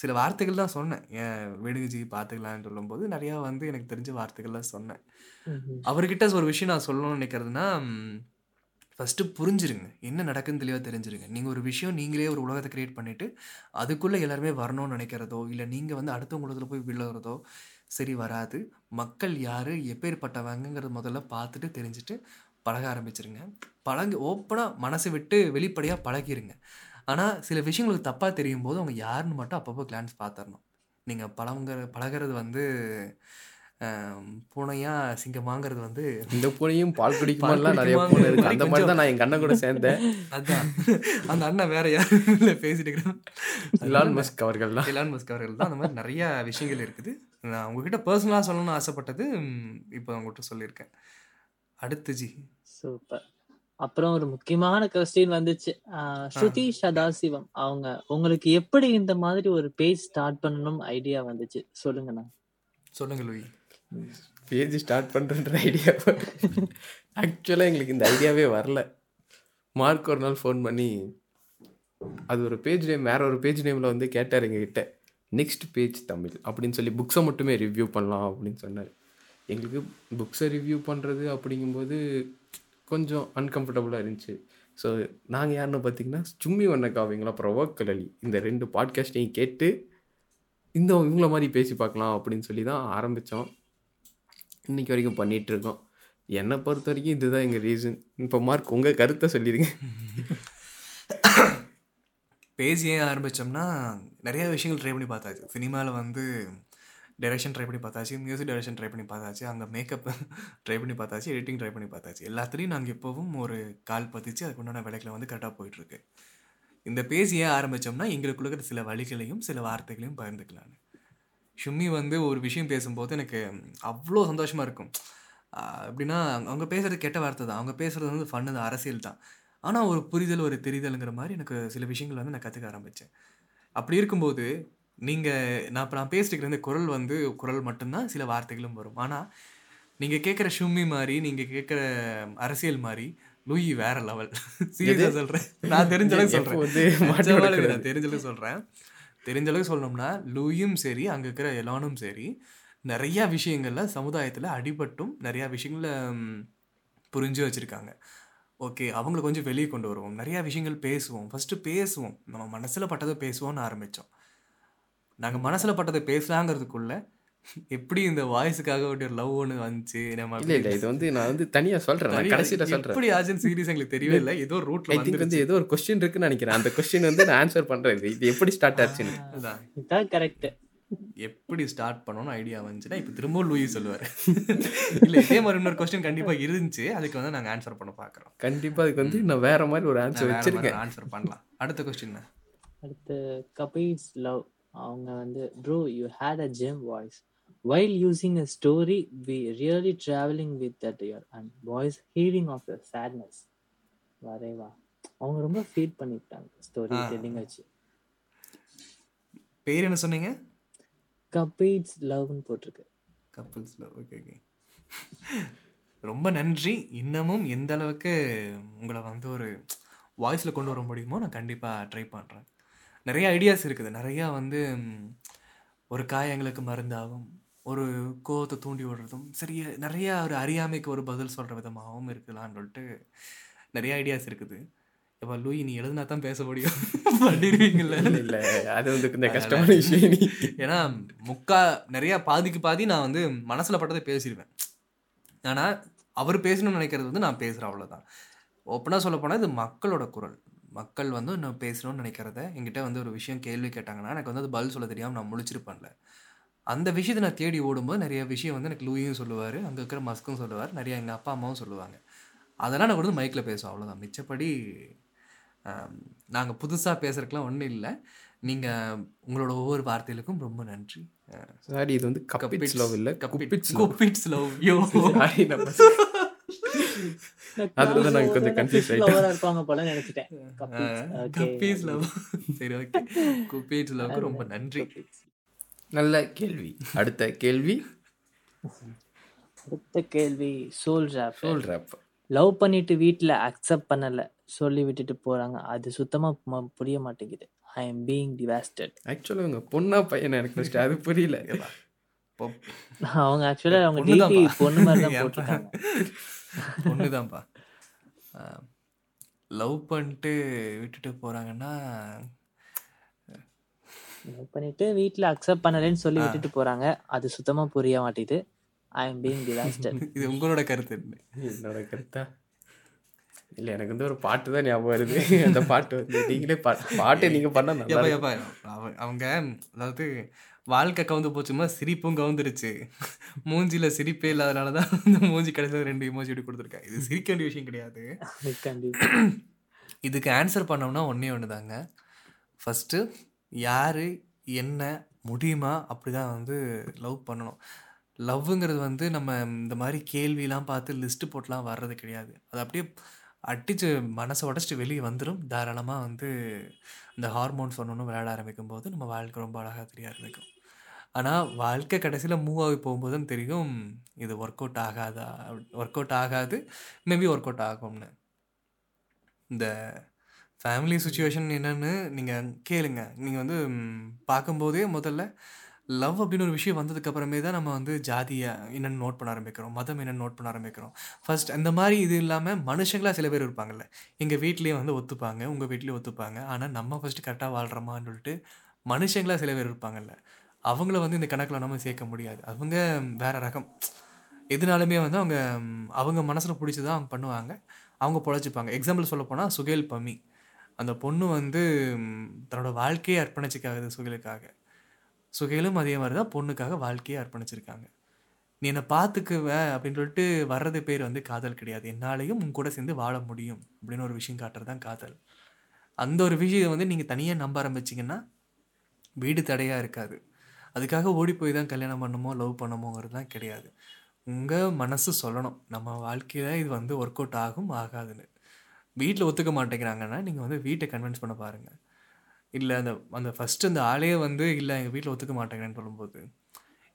சில வார்த்தைகள் தான் சொன்னேன். ஏன் விடுங்க ஜி பார்த்துக்கலான்னு சொல்லும்போது நிறையா வந்து எனக்கு தெரிஞ்ச வார்த்தைகள்லாம் சொன்னேன். அவர்கிட்ட ஒரு விஷயம் நான் சொல்லணும்னு நினைக்கிறதுனா ஃபஸ்ட்டு புரிஞ்சிருங்க. என்ன நடக்குன்னு தெளிவாக தெரிஞ்சிருங்க. நீங்கள் ஒரு விஷயம் நீங்களே ஒரு உலகத்தை கிரியேட் பண்ணிவிட்டு அதுக்குள்ளே எல்லாருமே வரணும்னு நினைக்கிறதோ இல்லை நீங்கள் வந்து அடுத்த உலகத்தில் போய் விழுறதோ சரி வராது. மக்கள் யார் எப்பேற்பட்டவங்கிறது முதல்ல பார்த்துட்டு தெரிஞ்சுட்டு பழக ஆரம்பிச்சிருங்க. பழகு ஓப்பனாக மனசை விட்டு வெளிப்படையாக பழகிருங்க. ஆனால் சில விஷயங்களுக்கு தப்பாக தெரியும் போது அவங்க யாருன்னு மட்டும் அப்பப்போ கிளான்ஸ் பார்த்துடணும் நீங்கள் பழங்குற பழகிறது வந்து ஆம், பூனையா சிங்கமாங்கிறது வந்து இந்த பூனையும் பால் குடிக்குமாலாம் நிறைய பூனை இருக்கு. அந்த மாதிரி தான் நான் எங்க அண்ணன் கூட சேர்ந்தேன். அதான். அந்த அண்ணன் வேற யாரும் இல்லை பேசிட்டு இருக்கிறேன். இலான் மஸ்க் அவர்கள் தான் எலான் மஸ்க் அவர்கள் தான் அந்த மாதிரி நிறைய விஷயங்கள் இருக்குது. நான் உங்ககிட்ட பர்சனலாக சொல்லணும்னு ஆசைப்பட்டது இப்போ உங்ககிட்ட சொல்லியிருக்கேன். அடுத்து ஜி. சூப்பர் அப்புறம் ஒரு முக்கியமான கொஸ்டின் வந்துச்சு. ஸ்ருதி சதாசிவம் அவங்க உங்களுக்கு எப்படி இந்த மாதிரி ஒரு பேஜ் ஸ்டார்ட் பண்ணணும் ஐடியா வந்துச்சு? சொல்லுங்கண்ணா சொல்லுங்க லூயி. பேஜ் ஸ்டார்ட் பண்ணுறன்ற ஐடியா ஆக்சுவலாக எங்களுக்கு இந்த ஐடியாவே வரல. மார்க் ஒரு நாள் ஃபோன் பண்ணி அது ஒரு பேஜ் நேம் வேற ஒரு பேஜ் நேமில் வந்து கேட்டார் எங்ககிட்ட. நெக்ஸ்ட் பேஜ் தமிழ் அப்படின்னு சொல்லி புக்ஸை மட்டுமே ரிவ்யூ பண்ணலாம் அப்படின்னு சொன்னார். எங்களுக்கு புக்ஸை ரிவ்யூ பண்ணுறது அப்படிங்கும்போது கொஞ்சம் அன்கம்ஃபர்டபுளாக இருந்துச்சு. ஸோ நாங்கள் யாருன்னு பார்த்தீங்கன்னா சும்மி வண்ண காவியங்களா அப்புறம் கலலி இந்த ரெண்டு பாட்காஸ்டையும் கேட்டு இந்த இவங்கள மாதிரி பேசி பார்க்கலாம் அப்படின்னு சொல்லி தான் ஆரம்பித்தோம் இன்னைக்கு வரைக்கும் பண்ணிகிட்ருக்கோம் இருக்கோம். என்னை பொறுத்த வரைக்கும் இதுதான் எங்கள் ரீசன் இப்போ மார்க் உங்கள் கருத்தை சொல்லிடுங்க. பேசியே ஆரம்பித்தோம்னா நிறைய விஷயங்கள் ட்ரை பண்ணி பார்த்தாச்சு. சினிமாவில் வந்து டைரக்ஷன் ட்ரை பண்ணி பார்த்தாச்சு மியூசிக் டைரக்ஷன் ட்ரை பண்ணி பார்த்தாச்சு அங்கே மேக்கப் ட்ரை பண்ணி பார்த்தாச்சு எடிட்டிங் ட்ரை பண்ணி பார்த்தாச்சு. எல்லாத்துலேயும் நாங்கள் இப்போவும் ஒரு கால் பதிச்சு அதுக்கு உண்டான வேலைகளை வந்து கரெக்டாக போயிட்டுருக்கு இந்த பேசி ஏன் ஆரம்பித்தோம்னா எங்களுக்குள்ள இருக்கிற சில வழிகளையும் சில வார்த்தைகளையும் பகிர்ந்துக்கலான்னு ஷும்மி வந்து ஒரு விஷயம் பேசும்போது எனக்கு அவ்வளோ சந்தோஷமாக இருக்கும். எப்படின்னா அவங்க பேசுகிறது கெட்ட வார்த்தை தான். அவங்க பேசுகிறது வந்து ஃபன்னு தான் அரசியல் தான். ஆனால் ஒரு புரிதல் ஒரு தெரிதலுங்கிற மாதிரி எனக்கு சில விஷயங்கள் வந்து நான் கற்றுக்க ஆரம்பித்தேன் அப்படி இருக்கும்போது நீங்கள் நான் இப்போ நான் பேசிட்டு இருக்கிற இந்த குரல் வந்து குரல் மட்டும்தான் சில வார்த்தைகளும் வரும். ஆனால் நீங்கள் கேட்குற ஷும்மி மாதிரி நீங்கள் கேட்குற அரசியல் மாதிரி லூயி வேற லெவல். சீரியஸாக சொல்கிறேன் நான் தெரிஞ்ச அளவுக்கு சொல்கிறேன். நான் தெரிஞ்ச அளவுக்கு சொல்கிறேன் தெரிஞ்ச அளவுக்கு சொல்லணும்னா லூயும் சரி அங்கே இருக்கிற எலானும் சரி நிறையா விஷயங்கள்ல சமுதாயத்தில் அடிபட்டும் நிறையா விஷயங்கள புரிஞ்சு வச்சுருக்காங்க. ஓகே அவங்கள கொஞ்சம் வெளியே கொண்டு வருவோம். நிறையா விஷயங்கள் பேசுவோம். ஃபஸ்ட்டு பேசுவோம். நம்ம மனசில் பட்டதை பேசுவோம்னு ஆரம்பித்தோம் நாங்கள் மனசில் பட்டதை பேசலாங்கிறதுக்குள்ள எப்படி இந்த வாய்ஸுக்காக ஒரு லவ் ஒன்று வந்துச்சு நம்ம இல்லை இல்லை இது வந்து நான் வந்து தனியாக சொல்கிறேன் கடைசியில் சொல்கிறேன் எப்படி ஆச்சுன்னு சீரியஸ் எங்களுக்கு தெரியவே இல்லை ஏதோ ஐ ரூட்ல திங்க் வந்து ஏதோ ஒரு கொஸ்டின் இருக்குன்னு நினைக்கிறேன். அந்த கொஸ்டின் வந்து நான் ஆன்சர் பண்ணுறேன் இது எப்படி ஸ்டார்ட் ஆச்சுன்னு. அதான். இதுதான் கரெக்ட் எப்படி ஸ்டார்ட் பண்ணணும்னு ஐடியா வந்துச்சுன்னா இப்போ திரும்பவும் லூயி சொல்லுவார். இல்லை இதே மாதிரி இன்னொரு கொஸ்டின் கண்டிப்பாக இருந்துச்சு. அதுக்கு வந்து நாங்கள் ஆன்சர் பண்ண பார்க்குறோம் கண்டிப்பாக அதுக்கு வந்து நான் வேற மாதிரி ஒரு ஆன்சர் வச்சிருக்கேன். ஆன்சர் பண்ணலாம். அடுத்த கொஸ்டின் அடுத்து கபீஸ் லவ் அவங்க வந்து bro you had a gem voice while using a story we really travelling with that year and voice healing of your sadness வரேவா அவங்க ரொம்ப ஃபீல் பண்ணிட்டாங்க ஸ்டோரி. டெல்லிங் வச்சு. பேர் என்ன சொன்னீங்க? கபீட்ஸ் லவ்னு போட்டிருக்கு. கப்புள்ஸில் ஓகே ஓகே ரொம்ப நன்றி. இன்னமும் எந்த அளவுக்கு உங்களை வந்து ஒரு வாய்ஸில் கொண்டு வர முடியுமோ நான் கண்டிப்பாக ட்ரை பண்ணுறேன் நிறைய ஐடியாஸ் இருக்குது. நிறையா வந்து ஒரு காயங்களுக்கு மருந்தாகும் ஒரு கோவத்தை தூண்டி விடுறதும் சரிய நிறையா ஒரு அறியாமைக்கு ஒரு பதில் சொல்கிற விதமாகவும் இருக்கலாம்னு சொல்லிட்டு நிறைய ஐடியாஸ் இருக்குது. இப்போ லூயி நீ எழுதுனா தான் பேச முடியும். பண்ணிடுவீங்கல்ல. இல்லை அது வந்து இந்த கஷ்டமான விஷயம் ஏன்னா முக்கா நிறைய பாதிக்கு பாதி நான் வந்து மனசில் பட்டதை பேசிடுவேன். ஆனால் அவர் பேசணும்னு நினைக்கிறது வந்து நான் பேசுகிறேன் அவ்வளோதான் ஓப்பனாக சொல்ல போனால் இது மக்களோட குரல். மக்கள் வந்து நான் பேசணும்னு நினைக்கிறத என்கிட்ட வந்து ஒரு விஷயம் கேள்வி கேட்டாங்கன்னா எனக்கு வந்து அது பதில் சொல்ல தெரியாமல் நான் முழிச்சிருப்பேன்ல. அந்த விஷயத்தை நான் தேடி ஓடும்போது நிறைய விஷயம் வந்து எனக்கு லூயும் சொல்லுவார் அங்கே இருக்கிற மஸ்க்கும் சொல்லுவார் நிறைய எங்கள் அப்பா அம்மாவும் சொல்லுவாங்க. அதெல்லாம் நான் வந்து மைக்கில் பேசுவோம் அவ்வளோதான் மிச்சப்படி நாங்கள் புதுசாக பேசுறதுக்குலாம் ஒன்றும் இல்லை. நீங்கள் உங்களோட ஒவ்வொரு வார்த்தைகளுக்கும் ரொம்ப நன்றி. சாரி இது வந்து கப்பிட்ஸ் லவ் இல்லை குப்பிட்ஸ் குப்பிட்ஸ் லவ் யோ. அதுல நாங்க கொஞ்சம் இருப்பாங்க போல நினைச்சிட்டேன். Couples, okay. கப்பீஸ் லவ் சரி ஓகே குப்பீஸ் லவ்க்கு ரொம்ப நன்றி. நல்ல கேள்வி. அடுத்த கேள்வி? அடுத்த கேள்வி soul rap soul rap love பண்ணிட்டு வீட்ல அக்செப்ட் பண்ணல சொல்லி விட்டுட்டு போறாங்க. அது சுத்தமா புரிய மாட்டேங்குது. ஐ எம் பீயிங் டிவாஸ்டட் ஆக்சுவலாக உங்க பொண்ணா பையனை? எனக்கு அது புரியல. அவங்க ஆக்சுவலா அவங்க. டிபி பொண்ணு மாதிரி தான்? போட்டிருக்காங்க. பொண்ணுதான்ப்பா லவ் பண்ணிட்டு விட்டுட்டு போறாங்கன்னா லவ் பண்ணிட்டு வீட்ல அக்செப்ட் பண்ணலன்னு சொல்லி விட்டுட்டு போறாங்க. அது சுத்தமா புரிய மாட்டேங்குது ஐ எம் பீயிங் டிவாஸ்டட் இது உங்களோட கருத்து என்ன? என்னோட கருத்தா? இல்லை எனக்கு வந்து ஒரு பாட்டு தான் ஞாபகம் வருது. அந்த பாட்டு வந்து நீங்களே பாட்டை நீங்கள் பண்ண அவங்க அதாவது வாழ்க்கை கவுந்து போச்சுமா சிரிப்பும் கவுந்துருச்சு. மூஞ்சில சிரிப்பே இல்லாதனால தான் அந்த மூஞ்சி கடைசியில் ரெண்டு இமோஜி இப்படி கொடுத்துருக்கேன். இது சிரிக்க வேண்டிய விஷயம் கிடையாது. இதுக்கு ஆன்சர் பண்ணோம்னா ஒன்றே ஒன்று தாங்க. ஃபஸ்ட்டு யார் என்ன முடியுமா? அப்படி தான் வந்து லவ் பண்ணணும். லவ்வுங்கிறது வந்து நம்ம இந்த மாதிரி கேள்விலாம் பார்த்து லிஸ்ட்டு போட்டுலாம் வர்றது கிடையாது. அது அப்படியே அடித்து மனசை உடச்சிட்டு வெளியே வந்துடும் தாராளமாக வந்து இந்த ஹார்மோன்ஸ் ஒன்று விளையாட ஆரம்பிக்கும் போது நம்ம வாழ்க்கை ரொம்ப அழகாக தெரிய ஆரம்பிக்கும் ஆனால் வாழ்க்கை கடைசியில் மூவ் ஆகி போகும்போது தான் தெரியும் இது ஒர்க் அவுட் ஆகாதா ஒர்க் அவுட் ஆகாது மேபி ஒர்க் அவுட் ஆகும்னு. இந்த ஃபேமிலி சுச்சுவேஷன் என்னன்னு நீங்கள் கேளுங்க. நீங்கள் வந்து பார்க்கும்போதே முதல்ல லவ் அப்படின்னு ஒரு விஷயம் வந்ததுக்கப்புறமே தான் நம்ம வந்து ஜாதியை என்னென்னு நோட் பண்ண ஆரம்பிக்கிறோம். மதம் என்னென்னு நோட் பண்ண ஆரம்பிக்கிறோம். ஃபர்ஸ்ட் அந்த மாதிரி இது இல்லாமல் மனுஷங்களாக சில பேர் இருப்பாங்கல்ல. எங்கள் வீட்லேயே வந்து ஒத்துப்பாங்க உங்கள் வீட்லேயும் ஒத்துப்பாங்க. ஆனால் நம்ம ஃபஸ்ட்டு கரெக்டாக வாழ்கிறோமான்னு சொல்லிட்டு மனுஷங்களாக சில பேர் இருப்பாங்கல்ல. அவங்கள வந்து இந்த கணக்கில் நம்ம சேர்க்க முடியாது. அவங்க வேறு ரகம். எதுனாலுமே வந்து அவங்க அவங்க மனசில் பிடிச்சதான் அவங்க பண்ணுவாங்க. அவங்க பொழைச்சிப்பாங்க. எக்ஸாம்பிள் சொல்ல போனால் சுகேல் பம்மி அந்த பொண்ணு வந்து தன்னோட வாழ்க்கையை அர்ப்பணிச்சிக்காகுது சுகேலுக்காக. சுகையிலும் அதே மாதிரி தான் பொண்ணுக்காக வாழ்க்கையை அர்ப்பணிச்சிருக்காங்க. நீ என்னை பார்த்துக்குவ அப்படின்னு சொல்லிட்டு வர்றது பேர் வந்து காதல் கிடையாது. என்னாலையும் உன் கூட சேர்ந்து வாழ முடியும் அப்படின்னு ஒரு விஷயம் காட்டுறது தான் காதல். அந்த ஒரு விஷயத்தை வந்து நீங்கள் தனியாக நம்ப ஆரம்பிச்சிங்கன்னா வீடு தடையாக இருக்காது. அதுக்காக ஓடி போய் தான் கல்யாணம் பண்ணுமோ லவ் பண்ணுமோங்கிறது தான் கிடையாது. உங்கள் மனசு சொல்லணும். நம்ம வாழ்க்கையில் இது வந்து ஒர்க் அவுட் ஆகும் ஆகாதுன்னு. வீட்டில் ஒத்துக்க மாட்டேங்கிறாங்கன்னா நீங்கள் வந்து வீட்டை கன்வின்ஸ் பண்ண பாருங்கள் இல்லை அந்த அந்த ஃபஸ்ட்டு அந்த ஆளே வந்து இல்லை எங்கள் வீட்டில் ஒத்துக்க மாட்டேங்கிறேன்னு சொல்லும்போது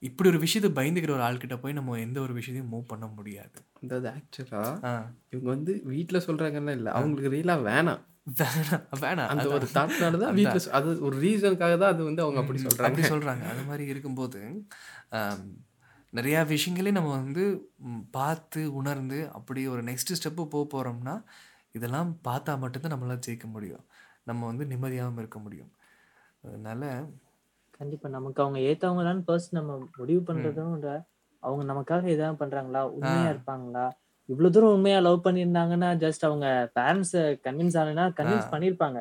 இப்படி ஒரு விஷயத்தை பயந்துக்கிற ஒரு ஆள்கிட்ட போய் நம்ம எந்த ஒரு விஷயத்தையும் மூவ் பண்ண முடியாது. அதாவது ஆக்சுவலாக இவங்க வந்து வீட்டில் சொல்கிறாங்கன்னா இல்லை அவங்களுக்கு ரியலாக வேணாம். வேணாம் வேணாம். அந்த. ஒரு தாட்னால தான் வீட்டில் அது ஒரு ரீசனுக்காக தான் அது வந்து அவங்க அப்படி சொல்கிறாங்க அப்படி சொல்கிறாங்க அது மாதிரி இருக்கும்போது நிறையா விஷயங்களே நம்ம வந்து பார்த்து உணர்ந்து அப்படி ஒரு நெக்ஸ்ட் ஸ்டெப்பு போக போகிறோம்னா இதெல்லாம் பார்த்தா மட்டும்தான் நம்மளால் ஜெயிக்க முடியும். நம்ம வந்து நிம்மதியாகவும் இருக்க முடியும். அதனால கண்டிப்பா நமக்கு அவங்க ஏத்தவங்க தான் ஃபர்ஸ்ட் நம்ம முடிவு பண்றதும் விட, அவங்க நமக்காக இதான் பண்றாங்களா? உண்மையா ஆ. இருப்பாங்களா? இவ்வளவு தூரம் உண்மையா லவ் பண்ணியிருந்தாங்கன்னா ஜஸ்ட் அவங்க பேரண்ட்ஸ் கன்வின்ஸ் ஆனா கன்வின்ஸ். பண்ணிருப்பாங்க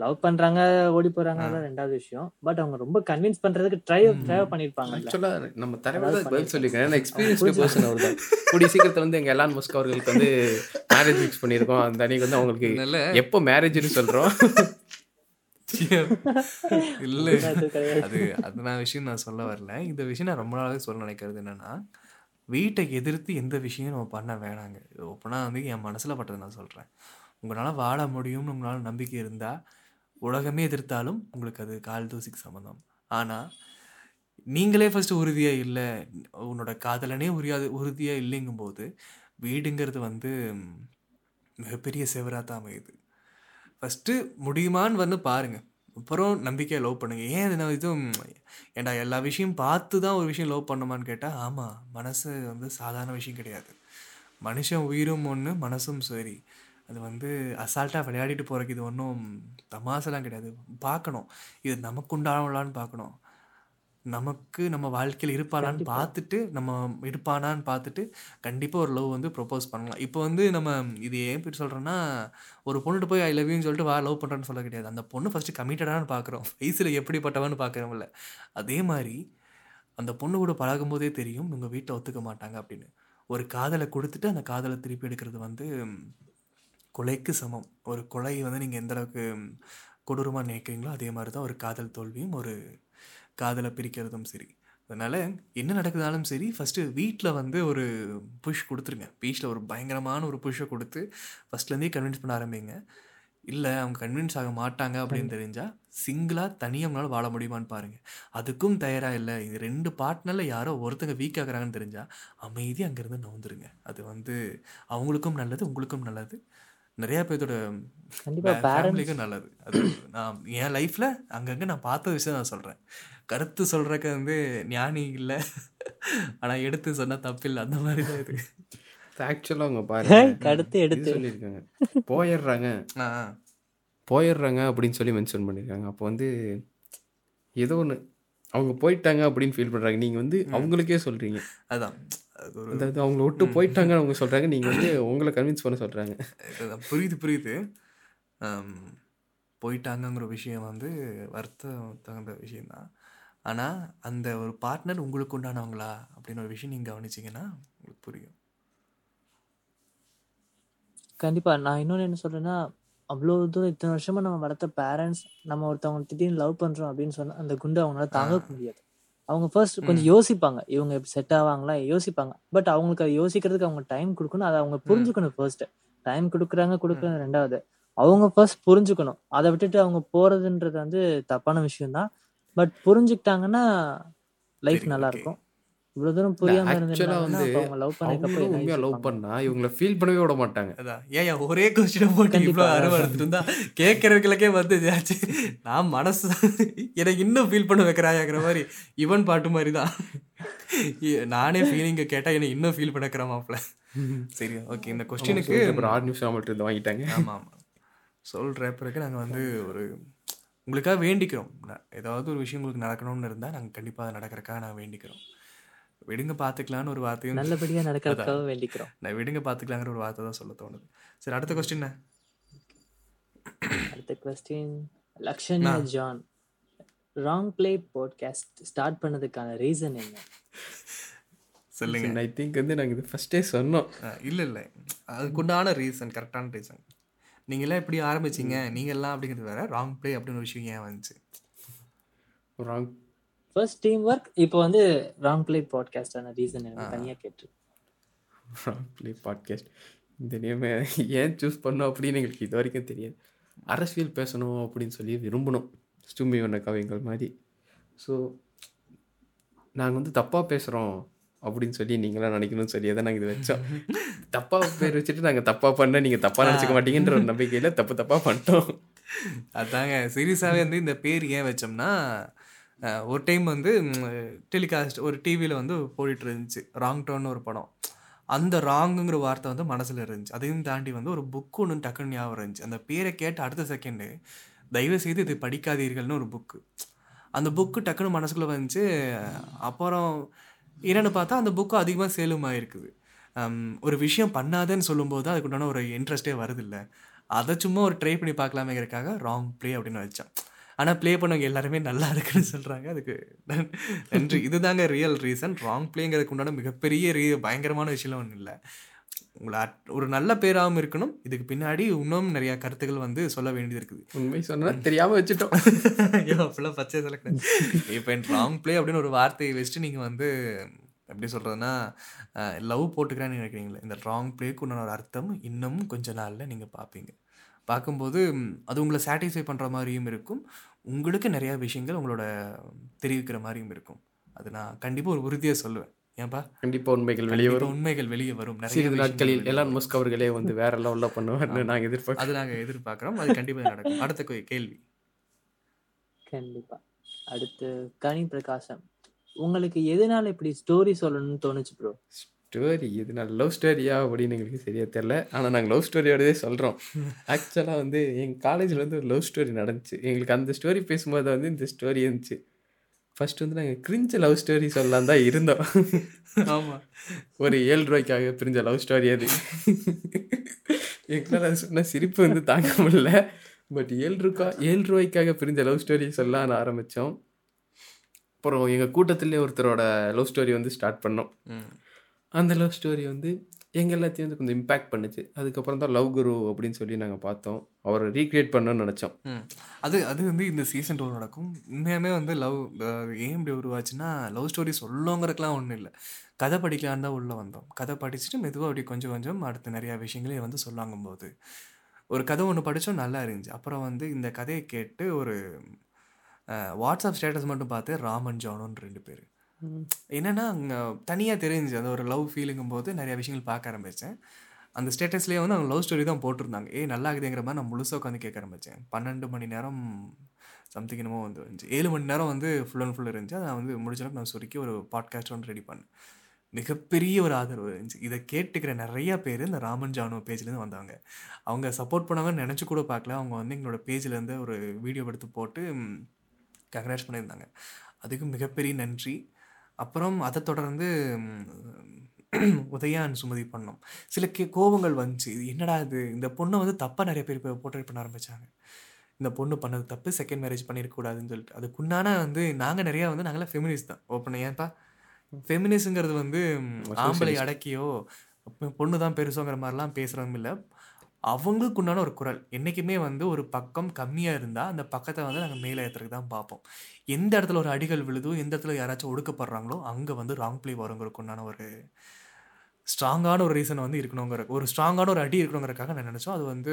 லவ் பண்றாங்க ஓடி போறாங்க ரெண்டாவது விஷயம். பட் அவங்க ரொம்ப கன்வின்ஸ் பண்றதுக்கு ட்ரை. ட்ரை பண்ணிருப்பாங்க ஆக்சுவலாக நம்ம தலைவர் பதில் பண்ணிருக்காங்க. சொல்லியிருக்கேன் ஏன்னா எக்ஸ்பீரியன்ஸ்டு பர்சன் அவர் தான் கூடிய சீக்கிரத்தில் வந்து எங்கள் எலான் மஸ்க் அவர்களுக்கு வந்து மேரேஜ் ஃபிக்ஸ் பண்ணியிருக்கோம். அந்த அன்னைக்கு வந்து அவங்களுக்கு எப்போ மேரேஜ்னு சொல்கிறோம் இல்லை. அது அது அது நான் விஷயம் நான் சொல்ல வரல. இந்த விஷயம் நான் ரொம்ப நாளாவே சொல்ல நினைக்கிறது என்னன்னா வீட்டை எதிர்த்து எந்த விஷயம் நம்ம பண்ண வேணாங்க. இது ஓப்பனாக வந்து என் மனசில் பட்டதை நான் சொல்கிறேன் உங்களால் வாழ முடியும்னு உங்களால் நம்பிக்கை இருந்தால் உலகமே எதிர்த்தாலும் உங்களுக்கு அது கால் தூசிக்கு சம்மந்தம். ஆனால் நீங்களே ஃபஸ்ட்டு உறுதியாக இல்லை உன்னோட காதலனே உரியாது உறுதியாக இல்லைங்கும்போது வீடுங்கிறது வந்து மிகப்பெரிய செவராக தான் அமையுது. ஃபஸ்ட்டு முடியுமான்னு வந்து பாருங்கள் அப்புறம் நம்பிக்கையை லவ் பண்ணுங்க. ஏன் என்ன நான் இதுவும் ஏன்டா எல்லா விஷயம் பார்த்து தான் ஒரு விஷயம் லவ் பண்ணுமான்னு கேட்டால் ஆமாம் மனசு வந்து சாதாரண விஷயம் கிடையாது. மனுஷன் உயிரும் ஒன்று மனசும் சரி. அது வந்து அசால்ட்டாக விளையாடிட்டு போகிறக்கு இது ஒன்றும் தமாசெல்லாம் கிடையாது. பார்க்கணும். இது நமக்கு உண்டானவளான்னு பார்க்கணும். நமக்கு நம்ம வாழ்க்கையில் இருப்பானான்னு கண்டிப்பா. பார்த்துட்டு நம்ம இருப்பானான்னு பார்த்துட்டு கண்டிப்பாக ஒரு லவ் வந்து ப்ரொப்போஸ் பண்ணலாம். இப்போ வந்து நம்ம இது ஏன் பேர் சொல்கிறோன்னா ஒரு பொண்ணுட்டு போய் ஐ லவ் யூன்னு சொல்லிட்டு வா லவ் பண்ணுறேன்னு சொல்ல கிடையாது. அந்த பொண்ணு ஃபஸ்ட்டு கமிட்டடானு பார்க்குறோம். வயசில் எப்படிப்பட்டவன்னு பார்க்குறோம்ல அதே மாதிரி அந்த பொண்ணு கூட பழகும்போதே தெரியும் உங்கள் வீட்டில் ஒத்துக்க மாட்டாங்க அப்படின்னு. ஒரு காதலை கொடுத்துட்டு அந்த காதலை திருப்பி எடுக்கிறது வந்து கொலைக்கு சமம். ஒரு கொலை வந்து நீங்கள் எந்த அளவுக்கு கொடூரமாக நினைக்கிறீங்களோ அதே மாதிரி தான் ஒரு காதல் தோல்வியும் ஒரு காதலை பிரிக்கிறதும் சரி. அதனால் என்ன நடக்குதாலும் சரி ஃபஸ்ட்டு வீட்டில் வந்து ஒரு புஷ் கொடுத்துருங்க. வீட்டில் ஒரு பயங்கரமான ஒரு புஷ்ஷை கொடுத்து ஃபஸ்ட்லேருந்தே கன்வின்ஸ் பண்ண ஆரம்பிங்க. இல்லை அவங்க கன்வின்ஸ் ஆக மாட்டாங்க அப்படின்னு தெரிஞ்சால் சிங்கிளாக தனியாக அவங்களால வாழ முடியுமான்னு பாருங்கள் அதுக்கும் தயாராக இல்லை. இது ரெண்டு பார்ட்னரில் யாரோ ஒருத்தங்க வீக் ஆகுறாங்கன்னு தெரிஞ்சால் அமைதியாக அங்கேருந்து நவுந்துருங்க. அது வந்து அவங்களுக்கும் நல்லது உங்களுக்கும் நல்லது. நிறையா பேர்த்தோட ஃபேமிலிக்கும் நல்லது. அது நான் என் லைஃப்பில் அங்கங்கே நான் பார்த்த விஷயம் நான் சொல்கிறேன் கருத்து சொல்கிறக்கு வந்து ஞானி இல்லை. ஆனால் எடுத்து சொன்னால் தப்பில்லை. அந்த மாதிரி தான் இது. ஆக்சுவலாக அவங்க பாருங்க. கடுத்து எடுத்து. சொல்லியிருக்காங்க. போயிடுறாங்க. ஆ போயிடுறாங்க அப்படின்னு சொல்லி மென்ஷன் பண்ணியிருக்காங்க. அப்போ வந்து ஏதோ ஒன்று அவங்க போயிட்டாங்க அப்படின்னு ஃபீல் பண்ணுறாங்க நீங்கள் வந்து அவங்களுக்கே சொல்கிறீங்க அதான். அதாவது அவங்கள விட்டு போயிட்டாங்கன்னு அவங்க சொல்கிறாங்க நீங்கள் வந்து உங்களை கன்வின்ஸ் பண்ண சொல்கிறாங்க. புரியுது புரியுது. போயிட்டாங்கங்கிற விஷயம் வந்து வருத்தம் தகுந்த விஷயந்தான் ஆனால் அந்த ஒரு பார்ட்னர் உங்களுக்கு உண்டானவங்களா அப்படின்னு ஒரு விஷயம் நீங்கள் கவனிச்சிங்கன்னா உங்களுக்கு புரியும். கண்டிப்பா. நான் இன்னொன்னு என்ன சொல்றேன்னா அவ்வளவு தூரம் இத்தனை வருஷமா நம்ம வளர்த்த பேரண்ட்ஸ் நம்ம ஒருத்தவங்க திடீர்னு லவ் பண்றோம் அப்படின்னு சொன்னா அந்த குண்டை அவங்களால தாங்க முடியாது. அவங்க ஃபர்ஸ்ட் கொஞ்சம் யோசிப்பாங்க. இவங்க செட் ஆவாங்களா? யோசிப்பாங்க. பட் அவங்களுக்கு அதை யோசிக்கிறதுக்கு அவங்க டைம் கொடுக்கணும். அதை அவங்க புரிஞ்சுக்கணும் ஃபர்ஸ்ட் டைம் கொடுக்குறாங்க கொடுக்குறாங்க ரெண்டாவது. அவங்க ஃபர்ஸ்ட் புரிஞ்சுக்கணும். அதை விட்டுட்டு அவங்க போறதுன்றது வந்து தப்பான விஷயம் தான் பட் புரிஞ்சுக்கிட்டாங்கன்னா லைஃப் நல்லா. இருக்கும். இவ்வளவு தூரம் புரியாம இருந்திருந்தாங்கன்னா வந்து அவங்க லவ் பண்ணதுக்கு என்ன லவ்? பண்ணா இவங்களை ஃபீல் பண்ணவே விட மாட்டாங்க. அதான். ஏன் ஒரே கொஸ்டினை போட்டு. இவ்வளோ அருவா எடுத்துட்டு இருந்தா கேட்கறவங்களுக்கே வந்து இதாச்சு நான் மனசு எனக்கு இன்னும் ஃபீல் பண்ண வைக்கிறாயாங்கிற மாதிரி இவன் பாட்டு மாதிரி தான். நானே ஃபீலிங்கை கேட்டா என்னை இன்னும் ஃபீல் பண்ண வைக்கிற மாப்பிள்ள சரி ஓகே இந்த கொஸ்டினுக்கு ஆறு நிமிஷம் மட்டும் இருந்து வாங்கிட்டாங்க. ஆமாம் ஆமாம் சொல்கிற பிறகு நாங்கள் வந்து ஒரு உங்களுக்காக வேண்டிக்கிறோம். ஏதாவது ஒரு விஷயம் உங்களுக்கு நடக்கணும்னு இருந்தால் நாங்கள் கண்டிப்பாக அது நடக்கிறக்காக நாங்கள் வேண்டிக்கிறோம். விடுங்க பார்த்துக்கலான்னு ஒரு வார்த்தையும் நல்லபடியா நடக்கிறதுக்காக வேண்டிக்கிறோம். நான் விடுங்க பார்த்துக்கலாங்கிற ஒரு வார்த்தை தான் சொல்ல தோணுது. சரி அடுத்த கொஸ்டின் அடுத்த question Lakshanya John. Wrong play podcast start பண்ணதுக்கான reason என்ன? சொல்லுங்க. ஐ திங்க் வந்து நாங்கள் இது ஃபஸ்ட்டே சொன்னோம். இல்லை இல்லை. அதுக்குண்டான ரீசன் கரெக்டான ரீசன் நீங்களாம் எப்படி ஆரம்பிச்சீங்க நீங்கள்லாம் அப்படிங்கிறது வேற. ராங் ப்ளே அப்படின்னு ஒரு விஷயம் ஏன் வந்துச்சு? ராங் ஃபர்ஸ்ட் டீம் ஒர்க் இப்போ வந்து ராங் பிளே பாட்காஸ்டான ரீசன் எனக்கு தனியா கேட்டு. ராங் ப்ளே பாட்காஸ்ட் இந்த நேமை ஏன் சூஸ் பண்ணோம் அப்படின்னு எங்களுக்கு இது வரைக்கும் தெரியாது. அரசியல் பேசணும் அப்படின்னு சொல்லி விரும்பணும். ஸ்டூமி வண்ண கவிங்கள் மாதிரி. ஸோ நாங்கள் வந்து தப்பாக பேசுகிறோம் அப்படின்னு சொல்லி நீங்களாம் நினைக்கணும்னு சொல்லி தான் நாங்கள் இது வச்சோம். தப்பாக பேர் வச்சுட்டு நாங்கள் தப்பாக பண்ண நீங்கள் தப்பாக நினச்சிக்க மாட்டீங்கன்ற ஒரு நம்பிக்கையில் தப்பு தப்பாக பண்ணிட்டோம். அதாங்க. சீரியஸாகவே வந்து இந்த பேர் ஏன் வச்சோம்னா ஒரு டைம் வந்து டெலிகாஸ்ட் ஒரு டிவியில் வந்து போயிட்டு இருந்துச்சு ராங் டர்ன் ஒரு படம். அந்த ராங்குங்கிற வார்த்தை வந்து மனசில் இருந்துச்சு. அதையும் தாண்டி வந்து ஒரு புக்கு ஒன்று டக்குன்னு ஞாபகம் இருந்துச்சு. அந்த பேரை கேட்டு அடுத்த செகண்டு தயவு செய்து இது படிக்காதீர்கள்னு ஒரு புக்கு அந்த புக்கு டக்குன்னு மனசுக்குள்ளே வந்துச்சு. அப்புறம் என்னென்னு பார்த்தா அந்த புக்கு அதிகமாக சேலும் ஆகிருக்குது ஒரு விஷயம் பண்ணாதேன்னு சொல்லும்போது தான் அதுக்குண்டான ஒரு இன்ட்ரெஸ்ட்டே வருதில்ல. அதை சும்மா ஒரு ட்ரை பண்ணி பார்க்கலாமேங்கிறக்காக ராங் ப்ளே அப்படின்னு வச்சேன். ஆனால் ப்ளே பண்ணவங்க எல்லாருமே நல்லா இருக்குன்னு சொல்கிறாங்க அதுக்கு நன்- நன்றி. இதுதாங்க ரியல் ரீசன் ராங் ப்ளேங்கிறதுக்கு உண்டான மிகப்பெரிய ரீ பயங்கரமான விஷயம் ஒன்றும் இல்லை உங்களை அட்- ஒரு நல்ல பேராகவும் இருக்கணும். இதுக்கு பின்னாடி இன்னும் நிறைய கருத்துக்கள் வந்து சொல்ல வேண்டியது இருக்குது. உண்மை சொன்னால் தெரியாமல் வச்சுட்டோம். ஐயோ அப்படிலாம் பச்சை சொல்லக்கூடாது இப்போ ராங் ப்ளே அப்படின்னு ஒரு வார்த்தையை வச்சுட்டு நீங்கள் வந்து எப்படி சொல்கிறதுனா லவ் போட்டுக்கிறேன்னு நினைக்கிறீங்களே இந்த ராங் ப்ளேக்கு உண்டான ஒரு அர்த்தம் இன்னும் கொஞ்ச நாளில் நீங்கள் பார்ப்பீங்க. பார்க்கும்போது அது உங்களை சாட்டிஸ்ஃபை பண்ணுற மாதிரியும் இருக்கும். உங்களுக்கு நிறையா விஷயங்கள் உங்களோட தெரிவிக்கிற மாதிரியும் இருக்கும். அது நான் கண்டிப்பாக ஒரு உறுதியாக சொல்லுவேன். ஏன்பா? கண்டிப்பாக உண்மைகள் வெளியே வரும். உண்மைகள் வெளியே வரும். நிறைய நாட்களில் எலான். மஸ்க் அவர்களே வந்து வேற லெவலில் பண்ணுவார்னு நாங்கள் எதிர்பார்க்க அது நாங்கள் எதிர்பார்க்குறோம். அது கண்டிப்பாக நடக்கும். அடுத்த கேள்வி. கண்டிப்பா. அடுத்து கனி பிரகாசம் உங்களுக்கு எதனால இப்படி ஸ்டோரி சொல்லணும்னு தோணுச்சு ப்ரோ ஸ்டோரி இது நான் லவ் ஸ்டோரியா அப்படின்னு எங்களுக்கு சரியா தெரில ஆனால் நாங்கள் லவ் ஸ்டோரியோடவே சொல்கிறோம் ஆக்சுவலாக வந்து எங்கள் காலேஜில் வந்து ஒரு லவ் ஸ்டோரி நடந்துச்சு. எங்களுக்கு அந்த ஸ்டோரி பேசும்போது வந்து இந்த ஸ்டோரி இருந்துச்சு. ஃபர்ஸ்ட் வந்து நாங்கள் கிரிஞ்ச லவ் ஸ்டோரி சொல்லலாம் தான் இருந்தோம். ஆமாம் ஒரு ஏழு ரூபாய்க்காக பிரிஞ்ச லவ் ஸ்டோரி அது. எங்களால் அது சொன்ன சிரிப்பு வந்து தாங்க முடியல. பட் ஏழு ரூபா ஏழு ரூபாய்க்காக பிரிஞ்ச லவ் ஸ்டோரி சொல்லலாம்னு ஆரம்பித்தோம் அப்புறம் எங்கள் கூட்டத்திலே ஒருத்தரோட லவ் ஸ்டோரி வந்து ஸ்டார்ட் பண்ணோம். அந்த லவ் ஸ்டோரி வந்து எங்கள் எல்லாத்தையும் வந்து கொஞ்சம் இம்பேக்ட் பண்ணுச்சு. அதுக்கப்புறம் தான் லவ் குரு அப்படின்னு சொல்லி நாங்கள் பார்த்தோம். அவரை ரீக்ரியேட் பண்ணணும்னு நினச்சோம். அது அது வந்து இந்த சீசன் டூ நடக்கும். இன்னுமே வந்து லவ் ஏன் இப்படி உருவாச்சுன்னா லவ் ஸ்டோரி சொல்லுங்கிறதுக்குலாம் ஒன்றும் இல்லை. கதை படிக்கலான்னு தான் உள்ளே வந்தோம். கதை படிச்சுட்டு மெதுவாக அப்படி கொஞ்சம் கொஞ்சம் அடுத்து நிறையா விஷயங்களே வந்து சொல்லாங்கும் போது ஒரு கதை ஒன்று படித்தோம் நல்லா இருந்துச்சு. அப்புறம் வந்து இந்த கதையை கேட்டு ஒரு வாட்ஸ்அப் ஸ்டேட்டஸ் மட்டும் பார்த்து ராமன் ஜானுன்னு ரெண்டு பேர். என்னென்னா அங்கே தனியாக தெரிஞ்சு அந்த ஒரு லவ் ஃபீலிங்கும் போது நிறைய விஷயங்கள் பார்க்க ஆரம்பித்தேன் அந்த ஸ்டேட்டஸ்லேயே வந்து அவங்க லவ் ஸ்டோரி தான் போட்டிருந்தாங்க. ஏ நல்லா இருக்குதுங்கிற மாதிரி நான் முழுசாக உட்காந்து கேட்க ஆரம்பித்தேன் பன்னெண்டு மணி நேரம் சம்திங் என்னமோ வந்து இருந்துச்சு. ஏழு மணி நேரம் வந்து ஃபுல் அண்ட் ஃபுல் இருந்துச்சு. அதை நான் வந்து முடிஞ்ச அளவுக்கு நான் சுருக்கி ஒரு பாட்காஸ்ட் ஒன்று ரெடி பண்ணேன். மிகப்பெரிய ஒரு ஆதரவு இருந்துச்சு. இதை கேட்டுக்கிற நிறைய பேர் இந்த ராமன் ஜானு பேஜ்லேருந்து வந்தாங்க அவங்க சப்போர்ட் பண்ணாங்கன்னு நினச்சி கூட பார்க்கல. அவங்க வந்து எங்களோட பேஜ்லேருந்து ஒரு வீடியோ எடுத்து போட்டு கங்க்ராட்ஸ் பண்ணியிருந்தாங்க. அதுக்கு மிகப்பெரிய நன்றி. அப்புறம் அதை தொடர்ந்து ம், உதயா and சுமதி பண்ணோம் சில கே கோபங்கள் வந்துச்சு. இது என்னடா இது? இந்த பொண்ணை வந்து தப்பாக நிறைய பேர் இப்போ போர்ட்ரேட் பண்ண ஆரம்பிச்சாங்க. இந்த பொண்ணு பண்ணது தப்பு செகண்ட் மேரேஜ் பண்ணியிருக்கக்கூடாதுன்னு சொல்லிட்டு. அதுக்குண்டான வந்து நாங்கள் நிறையா வந்து நாங்களாம் ஃபெமினிஸ்ட் தான். ஓப்பன் ஏன்ப்பா ஃபெமினிஸ்ங்கிறது வந்து ஆம்பளை அடக்கியோ பொண்ணு தான் பெருசோங்கிற மாதிரிலாம் பேசுகிறவங்க இல்லை. அவங்களுக்கு உண்டான ஒரு குரல். என்றைக்குமே வந்து ஒரு பக்கம் கம்மியாக இருந்தால் அந்த பக்கத்தை வந்து நாங்கள் மேலே ஏற்றுறதுக்கு தான் பார்ப்போம். எந்த இடத்துல ஒரு அடிகள் விழுதோ எந்த இடத்துல யாராச்சும் ஒடுக்கப்படுறாங்களோ அங்கே வந்து ராங் பிளே வருங்கிறதுக்கு உண்டான ஒரு ஸ்ட்ராங்கான ஒரு ரீசன் வந்து இருக்கணுங்கிற ஒரு ஸ்ட்ராங்கான ஒரு அடி இருக்கணுங்கிறக்காக நான் நினச்சோம் அது வந்து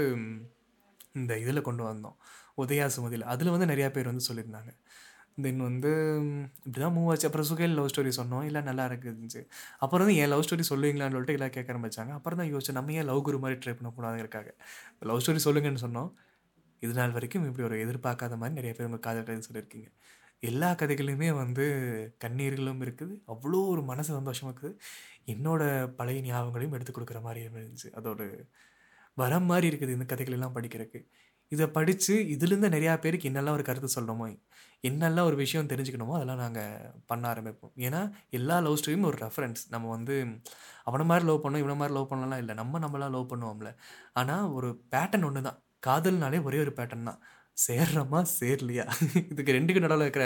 இந்த இதில் கொண்டு வந்தோம். உதயா சுமதியில். அதில் வந்து நிறையா பேர் வந்து சொல்லியிருந்தாங்க. தென் வந்து இப்படி தான் மூவ் ஆச்சு. அப்புறம் சுகையில் லவ் ஸ்டோரி சொன்னோம். இல்லை நல்லா இருந்துச்சு. அப்புறம் வந்து என் லவ் ஸ்டோரி சொல்லுவீங்களான்னு சொல்லிட்டு எல்லாம் கேட்க ஆரம்பிச்சாங்க அப்புறம் தான் யோசிச்சு நம்ம ஏன் லவ் குரு மாதிரி ட்ரை பண்ணக்கூடாதுங்கிறக்காக லவ் ஸ்டோரி சொல்லுங்கன்னு சொன்னோம். இது நாள் வரைக்கும் இப்படி ஒரு எதிர்பார்க்காத மாதிரி நிறைய பேர் உங்கள் காதல் சொல்லியிருக்கீங்க. எல்லா கதைகளையுமே வந்து கண்ணீர்களும் இருக்குது. அவ்வளோ ஒரு மனசு சந்தோஷமாக இருக்குது. என்னோட பழைய ஞாபகங்களையும் எடுத்து கொடுக்குற மாதிரி இருந்துச்சு. அதோட வரம் மாதிரி இருக்குது இந்த கதைகளெல்லாம் படிக்கிறதுக்கு. இதை படித்து இதுலேருந்து நிறையா பேருக்கு என்னெல்லாம் ஒரு கருத்து சொல்லணுமோ என்னெல்லாம் ஒரு விஷயம் தெரிஞ்சுக்கணுமோ அதெல்லாம் நாங்கள் பண்ண ஆரம்பிப்போம். ஏன்னா எல்லா லவ் ஸ்டோரியும் ஒரு ரெஃபரன்ஸ் நம்ம வந்து அவனை மாதிரி லவ் பண்ணோம் இவனை மாதிரி லவ் பண்ணலாம் இல்லை. நம்ம நம்மளாம் லவ் பண்ணுவோம்ல. ஆனால் ஒரு பேட்டர்ன் ஒன்று தான் காதல்னாலே ஒரே ஒரு பேட்டர்ன் தான். சேர்றோமா சேர்லையா? இதுக்கு ரெண்டுக்கு நடுவில் இருக்கிற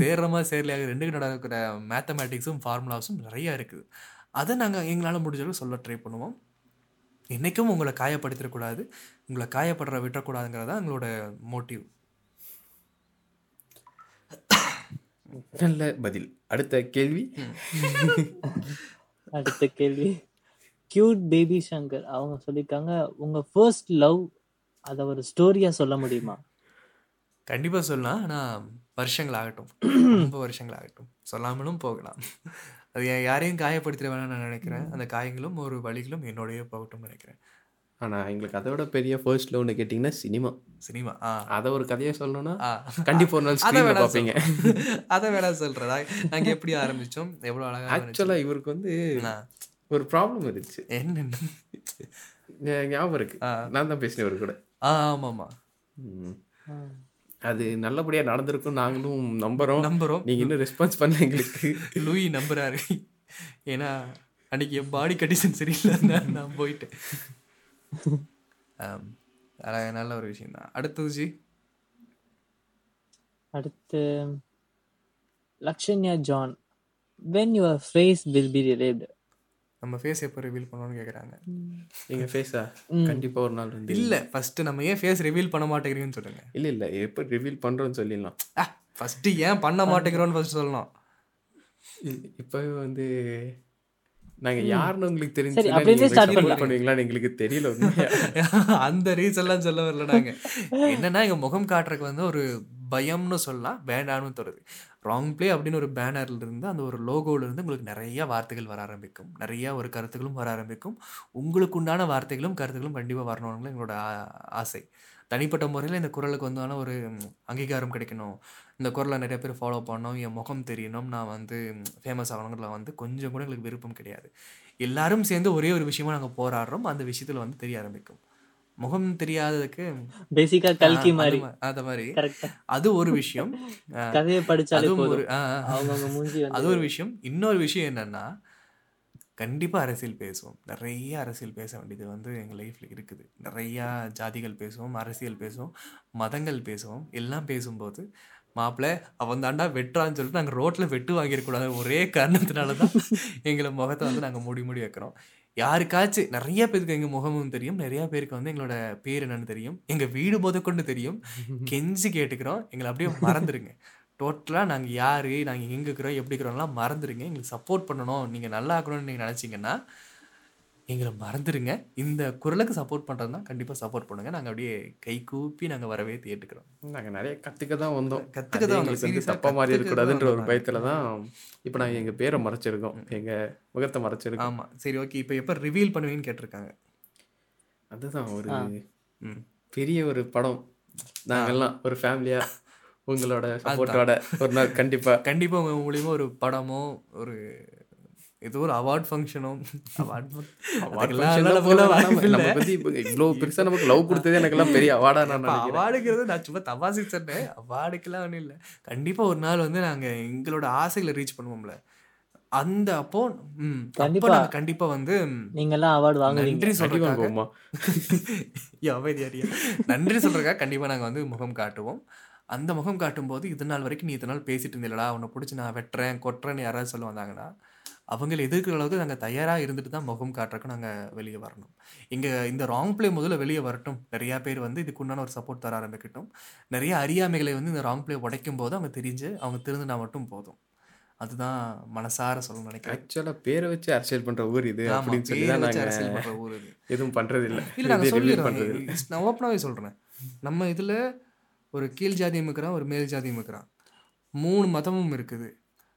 சேர்றமா சேர்லையா ரெண்டுக்கு நடுவில் இருக்கிற மேத்தமேட்டிக்ஸும் ஃபார்முலாஸும் நிறையா இருக்குது. அதை நாங்கள் எங்களால் முடிஞ்ச அளவுக்கு சொல்ல ட்ரை பண்ணுவோம். என்றைக்கும் உங்களை காயப்படுத்திடக்கூடாது உங்களை காயப்படுற விட்டுறக்கூடாதுங்கிறது தான் எங்களோட மோட்டிவ். நல்ல பதில். அடுத்த கேள்வி? அடுத்த கேள்வி. கியூட் பேபி சங்கர் அவங்க சொல்லியிருக்காங்க உங்க ஃபர்ஸ்ட் லவ் அத ஒரு ஸ்டோரியா சொல்ல முடியுமா? கண்டிப்பாக சொல்லலாம். ஆனால் வருஷங்கள் ஆகட்டும் ரொம்ப வருஷங்கள் ஆகட்டும் சொல்லாமலும் போகலாம். அது யாரையும் காயப்படுத்திட வேணாம்னு நான் நினைக்கிறேன். அந்த காயங்களும் ஒரு வழிகளும் என்னோடய போகட்டும்னு நினைக்கிறேன். ஆனால் எங்களுக்கு அதை விட பெரிய ஃபர்ஸ்ட் லவ்னு கேட்டிங்கன்னா சினிமா. சினிமா ஆ. அதை ஒரு கதையை சொல்லணும்னா ஆ. கண்டிப்பா ஒரு நாள் அதை வேணா பார்ப்பீங்க. அதை வேணா சொல்றதா நாங்கள் எப்படி ஆரம்பிச்சோம்? எவ்வளோ அழகாக ஆக்சுவலாக இவருக்கு வந்து ஒரு ப்ராப்ளம் இருந்துச்சு. என்னென்ன? ஞாபகம் இருக்கு. நான் தான் பேசினேன் இவர் கூட. ஆ ஆமாம்மா. ம். அது நல்லபடியா நடந்திருக்கும் நாங்களும் நம்புறோம். நம்புறோம். நீங்க இன்னும் ரெஸ்பான்ஸ் பண்ணல எங்களுக்கு. லூயி நம்புறாரு. ஏன்னா அன்னைக்கு என் பாடி கண்டிஷன் சரியில்லை நான் நான் போயிட்டேன். ஆம், அழ- நல்ல ஒரு விஷயம் தான் அடுத்தது ஜி அடுத்து Lakshanya John. When your face will be relieved. நம்ம ஃபேஸ் எப்போ ரிவீல் பண்ணணும்னு கேட்குறாங்க எங்க ஃபேஸா கண்டிப்பா ஒரு நாள் வந்து. இல்லை ஃபர்ஸ்ட் நம்ம ஏன் ஃபேஸ் ரிவீல் பண்ண மாட்டேங்கிறீங்கன்னு சொல்லுங்க. இல்ல இல்ல எப்ப ரிவீல் பண்றோம்னு சொல்லிடலாம். ஃபர்ஸ்ட் ஏன் பண்ண மாட்டேங்கிறோன்னு ஃபர்ஸ்ட் சொல்லணும். இ- இப்பவே வந்து நாங்க யாருன்னு உங்களுக்கு தெரிஞ்சு எங்களுக்கு தெரியல. அந்த ரீசன்லாம் சொல்ல வரல நாங்க. என்னன்னா எங்க முகம் காட்டுறதுக்கு வந்து ஒரு பயம்னு சொல்லலாம். வேண்டான்னு தருது ராங் ப்ளே அப்படின்னு ஒரு பேனர்ல இருந்து அந்த ஒரு லோகோல இருந்து உங்களுக்கு நிறைய வார்த்தைகள் வர ஆரம்பிக்கும். நிறைய ஒரு கருத்துக்களும் வர ஆரம்பிக்கும். உங்களுக்கு உண்டான வார்த்தைகளும் கருத்துக்களும் கண்டிப்பா வரணும்னு எங்களோட ஆசை. தனிப்பட்ட முறையில் இந்த குரலுக்கு வந்தான ஒரு அங்கீகாரம் கிடைக்கணும். இந்த குரலை நிறைய பேர் ஃபாலோ பண்ணணும் என் முகம் தெரியணும். நான் வந்து ஃபேமஸ் ஆகணுங்கிறதுல வந்து கொஞ்சம் கூட எங்களுக்கு விருப்பம் கிடையாது. எல்லாரும் சேர்ந்து ஒரே ஒரு விஷயமா நாங்கள் போராடுறோம். அந்த விஷயத்தில் வந்து தெரிய ஆரம்பிக்கும். முகம் தெரியாததுக்கு பேசிக்கா கல்கி மாதிரி. அந்த மாதிரி. அது ஒரு விஷயம். கதையை படிச்சாலே அதுவும் போதும். ஒரு அது ஒரு விஷயம். இன்னொரு விஷயம் என்னன்னா கண்டிப்பாக அரசியல் பேசுவோம். நிறைய அரசியல் பேச வேண்டியது வந்து எங்கள் லைஃப்பில் இருக்குது. நிறையா ஜாதிகள் பேசுவோம் அரசியல் பேசுவோம் மதங்கள் பேசுவோம். எல்லாம் பேசும்போது மாப்பிள்ளை அவன் தாண்டா வெட்டுறான்னு சொல்லிட்டு நாங்கள் ரோட்டில் வெட்டு வாங்கியிருக்கூடாது ஒரே காரணத்தினால தான் எங்களை முகத்தை வந்து நாங்கள் மூடி மூடி வைக்கிறோம். யாருக்காச்சும் நிறைய பேருக்கு எங்கள் முகமும் தெரியும். நிறைய பேருக்கு வந்து எங்களோட பேர் என்னன்னு தெரியும். எங்கள் வீடு முதற்கொண்டு தெரியும். கெஞ்சி கேட்டுக்கிறோம். எங்களை அப்படியே மறந்துடுங்க டோட்டலாக நாங்கள் யார் நாங்கள் எங்கே இருக்கிறோம் எப்படி இருக்கிறோம்லாம் மறந்துடுங்க எங்களுக்கு சப்போர்ட் பண்ணணும். நீங்கள் நல்லா இருக்கணும்னு நீங்கள் நினச்சிங்கன்னா எங்களை மறந்துடுங்க இந்த குரலுக்கு சப்போர்ட் பண்ணுறதுனா கண்டிப்பாக சப்போர்ட் பண்ணுங்கள் நாங்கள் அப்படியே கை கூப்பி நாங்கள் வரவே ஏற்றுக்கிறோம் நாங்க நிறைய கத்துக்க தான் வந்தோம். கத்துக்க தான். எங்களுக்கு வந்து Serious ஆ தப்பா மாதிரி கத்துக்க இருக்கக்கூடாதுன்ற தான் ஒரு. பயத்துல தான் இப்போ நாங்க எங்க பேரை மறைச்சிருக்கோம். எங்க முகத்தை மறைச்சிருக்கோம். ஆமாம் சரி ஓகே இப்போ எப்போ ரிவீல் பண்ணுவீங்கன்னு கேட்டிருக்காங்க. அதுதான் ஒரு பெரிய ஒரு படம். நாங்கெல்லாம் ஒரு ஃபேமிலியா உங்களோட சப்போர்ட்டோட ஒரு நாள் கண்டிப்பா. கண்டிப்பாக உங்கள் மூலியமாக ஒரு படமோ ஒரு ஏதோ ஒரு அவார்ட் ஃபங்க்ஷனோ அவார்ட் award function தான் போல வேணாம். நம்ம பத்தி இப்ப இவ்வளவு பெருசா நமக்கு லவ் கொடுத்ததே எனக்கெல்லாம் பெரிய அவார்டா நான் நினைக்கிறேன். அவார்டுங்கிறது நான் சும்மா தபாசி சொன்னேன். அவார்டுக்கெல்லாம் ஒன்றும் இல்லை. கண்டிப்பாக ஒரு நாள் வந்து நாங்கள் எங்களோட ஆசைகளை ரீச் பண்ணுவோம்ல. அந்த அப்போ ம் அப்போ கண்டிப்பா. நாங்கள் கண்டிப்பாக வந்து நீங்க எல்லாம் அவார்டு வாங்குவீங்க. நன்றி அடி சொல்றதுக்காக வாங்குவோமா ஐயா, அமைதி அடியா. நன்றி சொல்றதுக்காக கண்டிப்பாக நாங்கள் வந்து முகம் காட்டுவோம். அந்த முகம் காட்டும்போது இது நாள் வரைக்கும் நீ இத்தனை நாள் பேசிட்டு இருந்தீங்களா உன்னை பிடிச்சி நான் வெட்டுறேன் கொட்டுறேன்னு யாராவது சொல்ல வந்தாங்கன்னா அவங்களை எதிர்க்கிற அளவுக்கு நாங்கள் தயாராக இருந்துட்டு தான் முகம் காட்டுறதுக்கு நாங்கள் வெளியே வரணும். இங்கே இந்த ராங் ப்ளே முதல்ல வெளியே வரட்டும். நிறையா பேர் வந்து இதுக்கு உண்டான ஒரு சப்போர்ட் தர ஆரம்பிக்கட்டும். நிறைய அறியாமைகளை வந்து இந்த ராங் ப்ளே உடைக்கும் போது அவங்க தெரிஞ்சு அவங்க திருந்தினா மட்டும் போதும். அதுதான் மனசார சொல்ல நினைக்கிறேன். ஆக்சுவலா பேரை வச்சு அரசியல் பண்ற ஊர் இது அப்படின்னு சொல்லி தான் அரசியல் பண்ற ஊர் இது. எதுவும் பண்றது இல்ல இல்லை நாங்கள். சொல்லிடுறோம். நான் ஓப்பனாகவே சொல்கிறேன் நம்ம இதில் ஒரு கீழ் ஜாதியும் இருக்கிறான் ஒரு மேல் ஜாதியும் இருக்கிறான் மூணு மதமும் இருக்குது.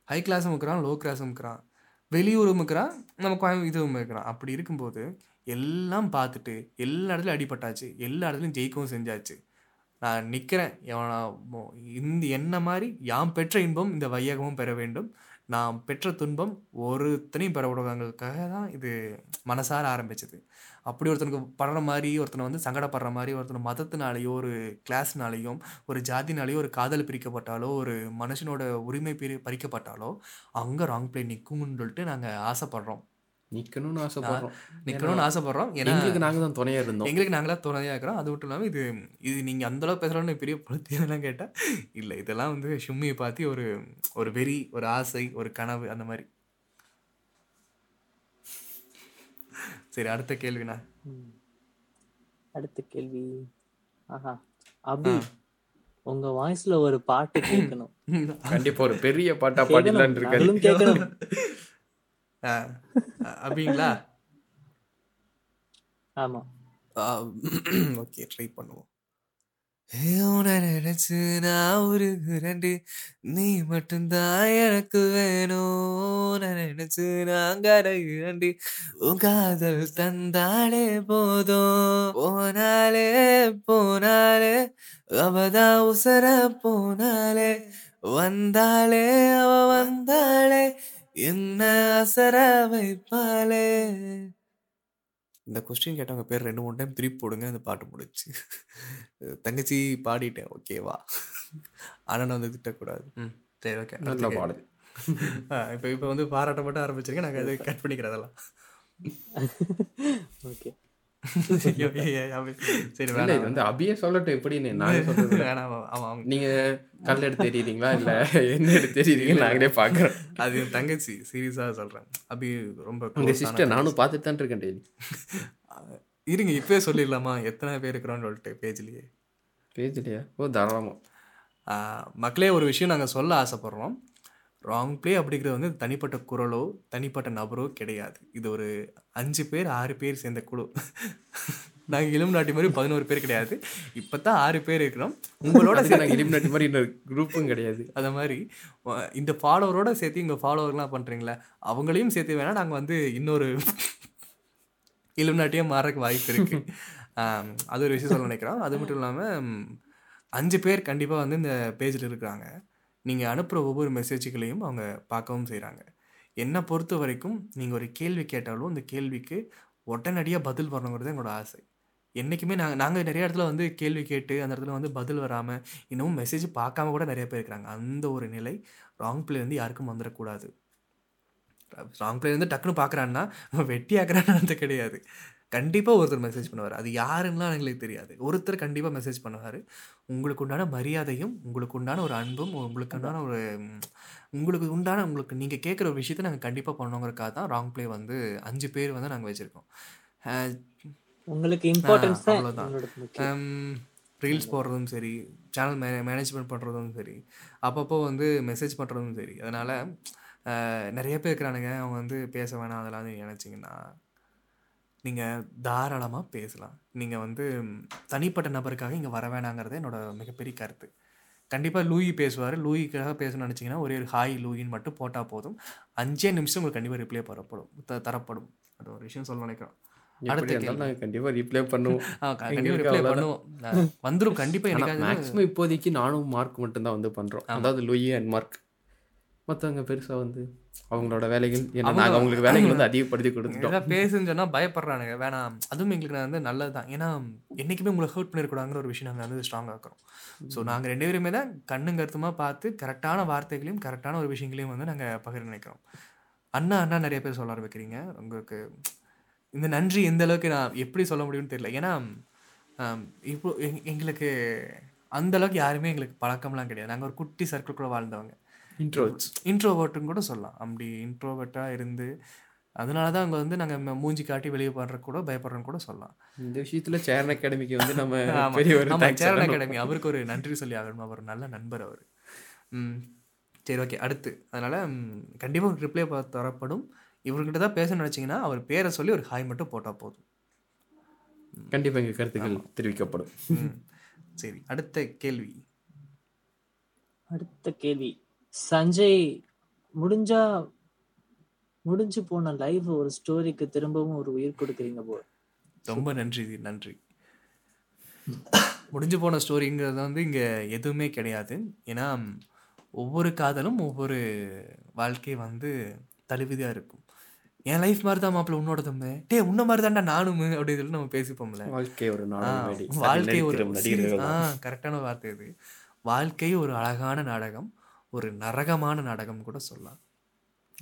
ஹை கிளாஸும் இருக்கிறான் லோ கிளாஸும் இருக்கிறான் வெளியூரும் இருக்கிறான் நம்ம கோயம் இதுவும் இருக்கிறான் அப்படி இருக்கும்போது எல்லாம் பார்த்துட்டு எல்லா இடத்துலையும் அடிபட்டாச்சு. எல்லா இடத்துலையும் ஜெயிக்கவும் செஞ்சாச்சு. நான் நிற்கிறேன் இந்த என்ன மாதிரி யாம் பெற்ற இன்பம் இந்த வையகமும் பெற வேண்டும். நான் பெற்ற துன்பம் ஒருத்தனையும் பெறப்படுவாங்களுக்காக தான் இது மனசார ஆரம்பிச்சது. அப்படி ஒருத்தனுக்கு படுற மாதிரி ஒருத்தனை வந்து சங்கடப்படுற மாதிரி ஒருத்தனை மதத்தினாலேயோ ஒரு கிளாஸ்னாலேயும் ஒரு ஜாதினாலேயோ ஒரு காதல் பிரிக்கப்பட்டாலோ ஒரு மனுஷனோட உரிமை பிரி பறிக்கப்பட்டாலோ அங்கே ராங் பிளே நிற்கும்னு சொல்லிட்டு நாங்கள் ஆசைப்படுறோம். நிக்கணும்னு ஆசைப்படுறோம். நிற்கணும்னு ஆசைப்படுறோம். ஏன்னா எங்களுக்கு நாங்க தான் துணையா இருந்தோம். எங்களுக்கு நாங்களா துணையாக இருக்கிறோம். அது மட்டும் இல்லாமல் இது இது நீங்கள் அந்தளவு பேசுகிறோன்னு பெரிய பழுத்தியெல்லாம் கேட்டால் இல்லை இதெல்லாம் வந்து ஷும்மியை பார்த்து ஒரு ஒரு வெறி ஒரு ஆசை ஒரு கனவு அந்த மாதிரி. சரி அடுத்த கேள்விண்ணா. ம். அடுத்த கேள்வி. ஆஹா. அபி உங்க வாய்ஸ்ல ஒரு பாட்டு கேட்கணும். கண்டிப்பா ஒரு பெரிய பாட்டா இருக்காரு நாங்களும் கேட்கணும். ஆ, அப்படிங்களா ஆமா. ஓகே ட்ரை பண்ணுவோம். உன்னை நினைச்சு நான் ஒரு ரெண்டு நீ மட்டும்தான் எனக்கு வேணும். நினைச்சு நான் கரை இரண்டு. உன் காதல் தந்தாலே போதும். போனாலே போனாலே அவதான் உசர போனாலே வந்தாலே அவ வந்தாலே என்ன அசர வைப்பாளே? இந்த கொஸ்டின் கேட்டவங்க பேர் ரெண்டு மூணு டைம் திருப்பி போடுங்க அந்த பாட்டு முடிச்சு தங்கச்சி பாடிட்டேன். ஓகேவா அண்ணன் வந்து திட்டக்கூடாது. சரி ஓகே நல்ல பாடு. இப்போ இப்போ வந்து பாராட்ட மட்டும் ஆரம்பிச்சிருக்கேன் நாங்கள் அதை கட் பண்ணிக்கிறதெல்லாம். ஓகே. சரி இல்ல இது வந்து அபியே சொல்லட்டும் எப்படின்னு. நானே சொல்றது வேணாம் நீங்க கல் எடுத்து எறியறீங்களா? இல்ல என்ன எடுத்து நாங்களே பாக்குறோம். அது என் தங்கச்சி சீரியஸாக சொல்கிறேன் அபி ரொம்ப உங்க சிஸ்டர் நானும் பார்த்துட்டு தான் இருக்கேன் டெய்லி. இருங்க இப்பவே சொல்லிடலாமா? எத்தனை பேர் இருக்கிறோன்னு சொல்லிட்டு பேஜ்லேயே. பேஜ்லையா? ஓ தாராளமா. மக்களே ஒரு விஷயம் நாங்கள் சொல்ல ஆசைப்படுறோம். ராங் ப்ளே அப்படிங்கிறது வந்து தனிப்பட்ட குரலோ தனிப்பட்ட நபரோ கிடையாது. இது ஒரு அஞ்சு பேர் ஆறு பேர் சேர்ந்த குழு. நாங்கள் இளம் நாட்டி மாதிரி பதினோரு பேர் கிடையாது. இப்போ தான் ஆறு பேர் இருக்கிறோம். உங்களோட அதுக்கு நாங்க எலிமினேட் மாதிரி இன்னொரு குரூப்பும் கிடையாது. அந்த மாதிரி இந்த ஃபாலோவரோட சேர்த்து இங்கே ஃபாலோவர்லாம் பண்ணுறீங்களா அவங்களையும் சேர்த்து வேணால் நாங்கள் வந்து இன்னொரு இலுமினாட்டியாக மாறக்கு வாய்ப்பு இருக்கு. ஆம், அது ஒரு விஷயம் சொல்ல நினைக்கிறோம். அது மட்டும் இல்லாமல் அஞ்சு பேர் கண்டிப்பாக வந்து இந்த பேஜில் இருக்கிறாங்க. நீங்கள் அனுப்புகிற ஒவ்வொரு மெசேஜுகளையும் அவங்க பார்க்கவும் செய்கிறாங்க என்னை பொறுத்த வரைக்கும் நீங்கள் ஒரு கேள்வி கேட்டாலும் அந்த கேள்விக்கு உடனடியாக பதில் வரணுங்கிறது எங்களோட ஆசை. என்றைக்குமே நாங்கள் நாங்கள் நிறைய இடத்துல வந்து கேள்வி கேட்டு அந்த இடத்துல வந்து பதில் வராமல் இன்னமும் மெசேஜ் பார்க்காம கூட நிறைய பேர் இருக்கிறாங்க. அந்த ஒரு நிலை ராங் பிளேலேருந்து வந்து யாருக்கும் வந்துடக்கூடாது. ராங் பிளேலேருந்து வந்து டக்குன்னு பார்க்குறான்னா வெட்டி ஆக்குறான்னு கிடையாது. கண்டிப்பாக ஒருத்தர் மெசேஜ் பண்ணுவார். அது யாருன்னா எங்களுக்கு தெரியாது. ஒருத்தர் கண்டிப்பாக மெசேஜ் பண்ணுவார். உங்களுக்கு உண்டான மரியாதையும் உங்களுக்கு உண்டான ஒரு அன்பும் உங்களுக்கு உண்டான ஒரு உங்களுக்கு உண்டான உங்களுக்கு நீங்கள் கேட்குற ஒரு விஷயத்தை நாங்கள் கண்டிப்பாக பண்ணணுங்கிறக்காக தான் ராங் பிளே வந்து அஞ்சு பேர் வந்து நாங்கள் வச்சுருக்கோம். உங்களுக்கு இம்பார்ட்டன்ஸ் தான் அவ்வளவுதான். உங்களோட முக்கியம். ரீல்ஸ் போடுறதும் சரி சேனல் மே மேனேஜ்மெண்ட் பண்ணுறதும் சரி அப்பப்போ வந்து மெசேஜ் பண்ணுறதும் சரி. அதனால் நிறைய பேர் இருக்கிறானுங்க. அவங்க வந்து பேச வேணாம் அதெல்லாம் நினச்சிங்கன்னா நீங்கள் தாராளமாக பேசலாம். நீங்கள் வந்து தனிப்பட்ட நபருக்காக இங்கே வர வேணாங்கிறது என்னோட மிகப்பெரிய கருத்து. கண்டிப்பாக லூயி பேசுவார். லூயிக்காக பேசணும்னு நினச்சிங்கன்னா ஒரே ஒரு ஹாய் லூயின்னு மட்டும் போட்டால் போதும். அஞ்சே நிமிஷம் உங்களுக்கு கண்டிப்பாக ரிப்ளை தரப்படும் த- தரப்படும். அது ஒரு விஷயம் சொல்ல நினைக்கிறோம். எப்படி அடுத்த இருந்தாலும் நாங்க கண்டிப்பா ரிப்ளை பண்ணுவோம். ஆ, க- கண்டிப்பா எங்களுக்கு ரிப்ளை அவ்வளவுதான். பண்ணுவோம். நான் வந்துரும். கண்டிப்பா எனக்கு மேக்ஸிமம் இப்போதைக்கு நானும் மார்க் மட்டும்தான் வந்து பண்றோம். அதாவது லூயி அண்ட் மார்க் மத்தவங்க பெருசா வந்து அவங்களோட வேலைகள் ஏன்னா அவங்க- நாங்க அவங்களுக்கு வேலைகள் வந்து அதிகப்படுத்தி கொடுத்துட்டோம். ஏதாவது பேசுன்னு சொன்னா பயப்படுறானுங்க. வேணாம். அதுவும் எங்களுக்கு நான் வந்து நல்லது தான் ஏன்னா என்னைக்குமே உங்களை ஹர்ட் பண்ணிருக்கூடாங்கிற ஒரு விஷயம் நாங்கள் வந்து ஸ்ட்ராங்காக இருக்கிறோம். ஸோ நாங்கள் ரெண்டு பேருமே தான் கண்ணும் கருத்துமாக பார்த்து கரெக்டான வார்த்தைகளையும் கரெக்டான ஒரு விஷயங்களையும் வந்து நாங்கள் பகிர நினைக்கிறோம் அண்ணா அண்ணா நிறைய பேர் சொல்ல ஆரம்பிக்கிறீங்க. உங்களுக்கு இந்த நன்றி எந்த அளவுக்கு நான் எப்படி சொல்ல முடியும்னு தெரியல. ஏன்னா இப்போ எங்- எங்களுக்கு அந்த அளவுக்கு யாருமே எங்களுக்கு பழக்கம்லாம் கிடையாது. நாங்கள் ஒரு குட்டி சர்க்கிள்குள்ளே வாழ்ந்தவங்க. இன்ட்ரோட்ஸ் இன்ட்ரோவர்ட்டுன்னு கூட சொல்லலாம். அப்படி இன்ட்ரோவர்ட்டாக இருந்து அதனால தான் அங்கே வந்து நாங்கள் மூஞ்சி காட்டி வெளியே பண்ணுற கூட பயப்படுறோன்னு கூட சொல்லலாம். இந்த விஷயத்துல சேரன் அகாடமிக்கு வந்து நம்ம thanks சேரன். அகாடமி அவருக்கு ஒரு நன்றி சொல்லி ஆகணும். அவர் நல்ல நண்பர் அவர். சரி ஓகே அடுத்து. அதனால் கண்டிப்பாக ரிப்ளை தரப்படும். இவர்கிட்ட தான் பேச நினச்சிங்கன்னா அவர் பேரை சொல்லி ஒரு ஹாய் மட்டும் போட்டால் போதும். கண்டிப்பா எங்க கருத்துக்கள் தெரிவிக்கப்படும். சரி அடுத்த கேள்வி. அடுத்த கேள்வி. சஞ்சய் முடிஞ்சா முடிஞ்சு போன லைவ் ஒரு ஸ்டோரிக்கு திரும்பவும் ஒரு உயிர் கொடுக்குறீங்க போ ரொம்ப நன்றி நன்றி. முடிஞ்சு போன ஸ்டோரிங்கிறது வந்து இங்கே எதுவுமே கிடையாது. ஏன்னா ஒவ்வொரு காதலும் ஒவ்வொரு வாழ்க்கை வந்து தழுவிதாக இருக்கும். என் லைஃப் மாதிரி தான் மாப்பிள்ள உன்னோட தம்பி. டே உன்ன மாதிரி தான்டா நானும் அப்படின்னு சொல்லி நம்ம பேசிப்போம்ல. வாழ்க்கை ஒரு வாழ்க்கை ஒரு. கரெக்டான வார்த்தை இது. வாழ்க்கை ஒரு அழகான நாடகம். ஒரு நரகமான நாடகம் கூட சொல்லலாம்.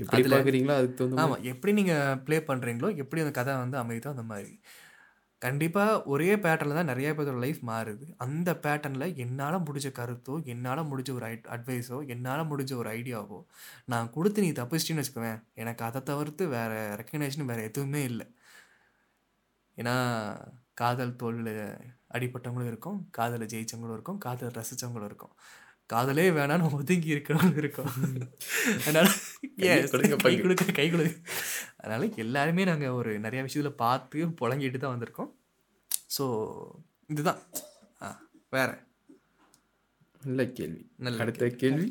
எப்படி பார்க்குறீங்களோ அதுக்கு தகுந்த ஆமாம் எப்படி நீங்கள் ப்ளே பண்ணுறீங்களோ எப்படி அந்த கதை வந்து அமையுதோ அந்த மாதிரி. கண்டிப்பாக ஒரே பேட்டர்னில் தான் நிறைய பேரோட லைஃப் மாறுது. அந்த பேட்டர்னில் என்னால் முடிஞ்ச கருத்தோ என்னால் முடிஞ்ச ஒரு அட்வைஸோ என்னால் முடிஞ்ச ஒரு ஐடியாவோ நான் கொடுத்து நீ தப்பிச்சிட்டின்னு வச்சுக்குவேன். எனக்கு அதை தவிர்த்து வேறு ரெக்கக்னேஷன் வேறு எதுவுமே இல்லை. ஏன்னா காதல் தோல்வியில் அடிப்பட்டவங்களும் இருக்கும் காதலை ஜெயிச்சவங்களும் இருக்கும் காதலை ரசித்தவங்களும் இருக்கும். காதலே வேணாம்னு ஒதுங்கி இருக்கணும்னு இருக்கும். அதனால கை. கொடுக்க கை கொடுங்க அதனால எல்லாருமே நாங்கள் ஒரு நிறைய விஷயத்தில் பார்த்து புழங்கிட்டு தான் வந்திருக்கோம். ஸோ இதுதான். ஆ வேற? நல்ல கேள்வி. நல்ல அடுத்த கேள்வி.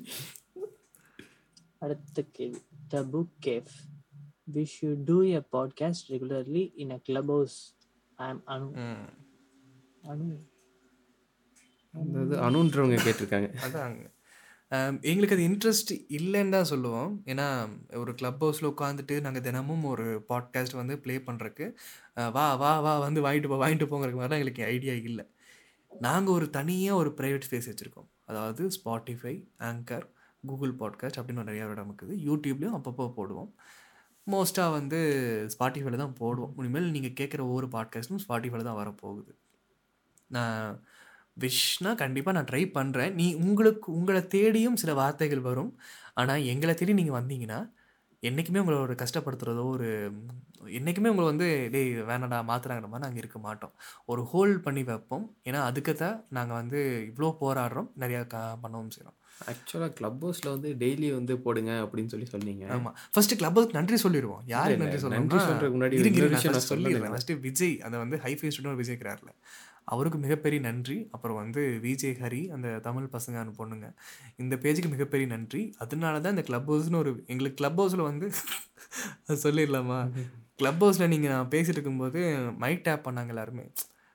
அடுத்த கேள்வி. The book cafe we should do a podcast regularly in a Clubhouse I am Anu hmm அந்த அதாவது அனுன்றவங்க கேட்டிருக்காங்க. அதாங்க எங்களுக்கு அது இன்ட்ரெஸ்ட் இல்லைன்னு தான் சொல்லுவோம். ஏன்னா ஒரு கிளப் ஹவுஸில் உட்காந்துட்டு நாங்கள் தினமும் ஒரு பாட்காஸ்ட் வந்து ப்ளே பண்ணுறக்கு வா வா வா வந்து வாங்கிட்டு போ வாங்கிட்டு போங்கிறதுக்கு மாதிரிலாம் எங்களுக்கு ஐடியா இல்லை. நாங்கள் ஒரு தனியாக ஒரு ப்ரைவேட் ஸ்பேஸ் வச்சுருக்கோம். அதாவது ஸ்பாட்டிஃபை ஆங்கர் கூகுள் பாட்காஸ்ட் அப்படின்னு நிறையா இடம் இருக்குது. யூடியூப்லேயும் அப்பப்போ போடுவோம். மோஸ்ட்டாக வந்து ஸ்பாட்டிஃபைல தான் போடுவோம். இனிமேல் நீங்கள் கேட்குற ஒவ்வொரு பாட்காஸ்ட்டும் ஸ்பாட்டிஃபைல தான் வரப்போகுது. நான் விஷனா கண்டிப்பாக நான் ட்ரை பண்ணுறேன் நீ உங்களுக்கு உங்களை தேடியும் சில வார்த்தைகள் வரும். ஆனால் எங்களை தேடி நீங்கள் வந்தீங்கன்னா என்றைக்குமே உங்களை ஒரு கஷ்டப்படுத்துகிறதோ ஒரு என்றைக்குமே உங்களை வந்து டேய் வேணாடா மாத்துறாங்கிற மாதிரி நாங்கள் இருக்க மாட்டோம். ஒரு ஹோல்ட் பண்ணி வைப்போம். ஏன்னா அதுக்கு தான் நாங்கள் வந்து இவ்வளோ போராடுறோம். நிறையா க பண்ணவும் செய்கிறோம் ஆக்சுவலாக கிளப் ஹவுஸில் வந்து டெய்லி வந்து போடுங்க அப்படின்னு சொல்லி சொன்னீங்க. ஆமாம் ஃபர்ஸ்ட் கிளப்புக்கு நன்றி சொல்லிடுவோம். யார் நன்றி சொல்லணும் நன்றி சொல்றதுக்கு முன்னாடி சொல்லிடுறேன். ஃபஸ்ட்டு விஜய் அந்த வந்து ஹைஃபை ஸ்டுடியோ விஜய் இருக்கிறார்ல. அவருக்கு மிகப்பெரிய நன்றி. அப்புறம் வந்து விஜய் ஹரி அந்த தமிழ் பசங்க அந்த பொண்ணுங்க. இந்த பேஜுக்கு மிகப்பெரிய நன்றி. அதனால தான் இந்த கிளப் ஹவுஸ்னு ஒரு எங்களுக்கு கிளப் ஹவுஸில் வந்து அது சொல்லிடலாமா? கிளப் ஹவுஸில் நீங்கள் நான் பேசிட்டு இருக்கும்போது மைக் டேப் பண்ணாங்க எல்லாருமே.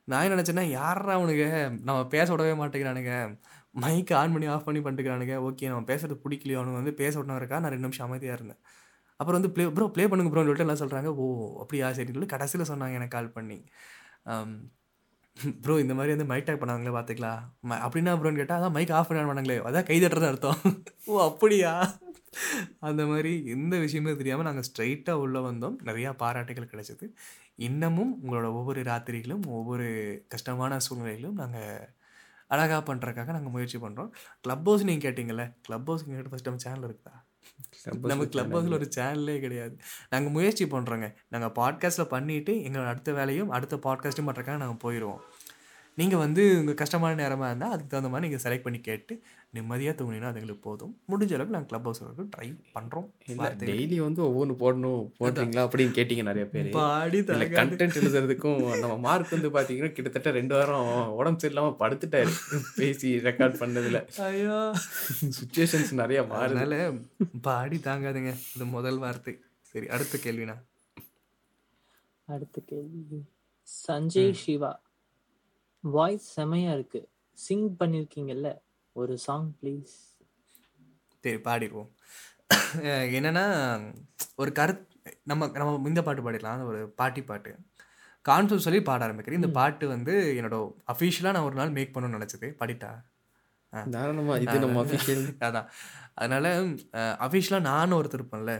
நான் என்ன நினச்சேன்னா யாரா அவனுங்க? நம்ம பேச விடவே மாட்டேங்கிறானுங்க. மைக் ஆன் பண்ணி ஆஃப் பண்ணி பண்ணிட்டுக்கிறானுங்க ஓகே நம்ம பேசுறது பிடிக்கலையோ? அவனுங்க வந்து பேச விட்டவருக்கா நான் ரெண்டு நிமிஷம் அமைதியாக இருந்தேன். அப்புறம் வந்து ப்ளே ப்ரோ ப்ளே பண்ணுங்க ப்ரோன்னு சொல்லிட்டு எல்லாம் சொல்கிறாங்க ஓ அப்படியா? சரின்னு கடைசியில் சொன்னாங்க எனக்கு கால் பண்ணி. ப்ரோ இந்த மாதிரி வந்து மைக் டேக் பண்ணாங்களே பார்த்துக்கலாம் அப்படின்னா ப்ரோன்னு கேட்டால் அதான் மைக் ஆஃப் பண்ண பண்ணாங்களே அதான் கை தட்டுறது அர்த்தம். ஓ அப்படியா? அந்த மாதிரி எந்த விஷயமே தெரியாமல் நாங்கள் ஸ்ட்ரைட்டாக உள்ளே வந்தோம். நிறையா பாராட்டுகள் கிடைச்சது. இன்னமும் உங்களோட ஒவ்வொரு ராத்திரிகளும் ஒவ்வொரு கஷ்டமான சூழ்நிலையிலும் நாங்கள் அழகாக பண்ணுறதுக்காக நாங்கள் முயற்சி பண்ணுறோம் க்ளப் ஹவுஸ் நீங்கள் கேட்டிங்கல்ல க்ளப் ஹவுஸ் கேட்டு ஃபஸ்ட் நம்ம சேனல் இருக்குதா? நம்ம கிளப் ஹவுஸில் ஒரு சேனலே கிடையாது. நாங்கள் முயற்சி பண்ணுறோங்க நாங்கள் பாட்காஸ்ட்டில் பண்ணிவிட்டு எங்களோட அடுத்த வேலையும் அடுத்த பாட்காஸ்ட்டும் பண்ணுறக்காக நாங்கள் போயிடுவோம் நீங்கள் வந்து உங்கள் கஷ்டமான நேரமாக இருந்தால் அதுக்கு தகுந்த மாதிரி நீங்கள் செலக்ட் பண்ணி கேட்டு நிம்மதியாக தூங்கினீங்கன்னா அது எங்களுக்கு போதும். முடிஞ்ச அளவுக்கு நாங்கள் கிளப் ஹவுஸ் வரைக்கும் ட்ரை பண்ணுறோம் இல்லை டெய்லி வந்து ஒவ்வொன்று போடணும் போடுறீங்களா அப்படின்னு கேட்டீங்க நிறைய பேர். பாடி கண்டென்ட் எழுதுறதுக்கும் நம்ம மார்க் வந்து பார்த்தீங்கன்னா கிட்டத்தட்ட ரெண்டு வாரம் உடம்பு சரியில்லாமல் படுத்துட்டாரு. பேசி ரெக்கார்ட் பண்ணதுல. ஐயோ. சுச்சுவேஷன்ஸ் நிறைய மாறுது. அதனால பாடி தாங்காதுங்க. இது முதல் வார்த்தை. சரி அடுத்த கேள்வினா அடுத்த கேள்வி. சஞ்சய் சிவா. வாய்ஸ் செமையா இருக்கு. சிங் பண்ணிருக்கீங்கல்ல? ஒரு சாங் ப்ளீஸ் சரி பாடிடுவோம். என்னன்னா ஒரு கருத் நம்ம நம்ம இந்த பாட்டு பாடிடலாம். அந்த ஒரு பாட்டி பாட்டு. கான்செப்ட் சொல்லி பாட ஆரம்பிக்கிறேன். இந்த பாட்டு வந்து என்னோட அஃபிஷியலாக நான் ஒரு நாள் மேக் பண்ணணும்னு நினச்சது. பாடிட்டா? தாராளமா இது நம்ம அஃபிஷியல் அதான். அதனால அஃபிஷியலாக நானும் ஒருத்தர் இருப்பேன்ல.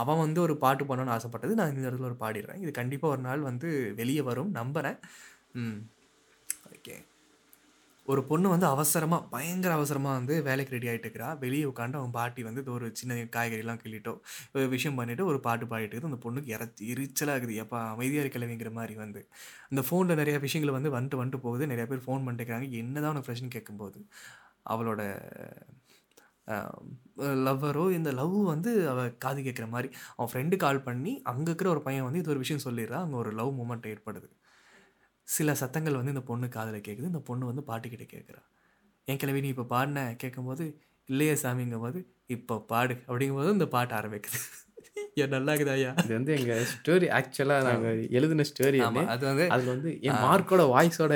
அவன் வந்து ஒரு பாட்டு பண்ணணும்னு ஆசைப்பட்டது நான் இந்த இடத்துல ஒரு பாடிடுறேன். இது கண்டிப்பாக ஒரு நாள் வந்து வெளியே வரும். நம்புகிறேன் ம். ஒரு பொண்ணு வந்து அவசரமாக பயங்கர அவசரமாக வந்து வேலைக்கு ரெடி ஆகிட்டு இருக்கிறா. வெளியே உட்காந்து அவன் பாட்டி வந்து ஒரு சின்ன காய்கறிலாம் கிள்ளிட்டோ விஷயம் பண்ணிவிட்டு ஒரு பாட்டு பாடிட்டு இருக்குது. அந்த பொண்ணுக்கு இற எரிச்சலாக இருக்குது. எப்போ அமைதியாக இருக்கலவிங்கிற மாதிரி வந்து. அந்த ஃபோனில் நிறைய விஷயங்கள் வந்து வந்துட்டு வந்துட்டு போகுது. நிறைய பேர் ஃபோன் பண்ணிட்டுருக்காங்க என்ன தான் உனக்கு பிரச்சனை கேட்கும்போது அவளோட லவ்வரோ இந்த லவ் வந்து அவள் காது கேட்குற மாதிரி அவன் ஃப்ரெண்டு கால் பண்ணி அங்கே இருக்கிற ஒரு பையன் வந்து இது ஒரு விஷயம் சொல்லிடுறா. அங்கே ஒரு லவ் மூமெண்ட் ஏற்படுது. சில சத்தங்கள் வந்து இந்த பொண்ணு காதில் கேட்குது இந்த பொண்ணு வந்து பாட்டுக்கிட்ட கேட்குறா என் கிளவி நீ இப்போ பாடின? கேட்கும்போது இல்லையே சாமிங்கும் போது இப்போ பாடு அப்படிங்கும்போது இந்த பாட்டு ஆரம்பிக்குது. ஏன் நல்லா இருக்குதா ஐயா இது வந்து எங்க ஸ்டோரி ஆக்சுவலா நாங்க எழுதின ஸ்டோரி அது வந்து அதுல வந்து என் மார்க்கோட வாய்ஸோட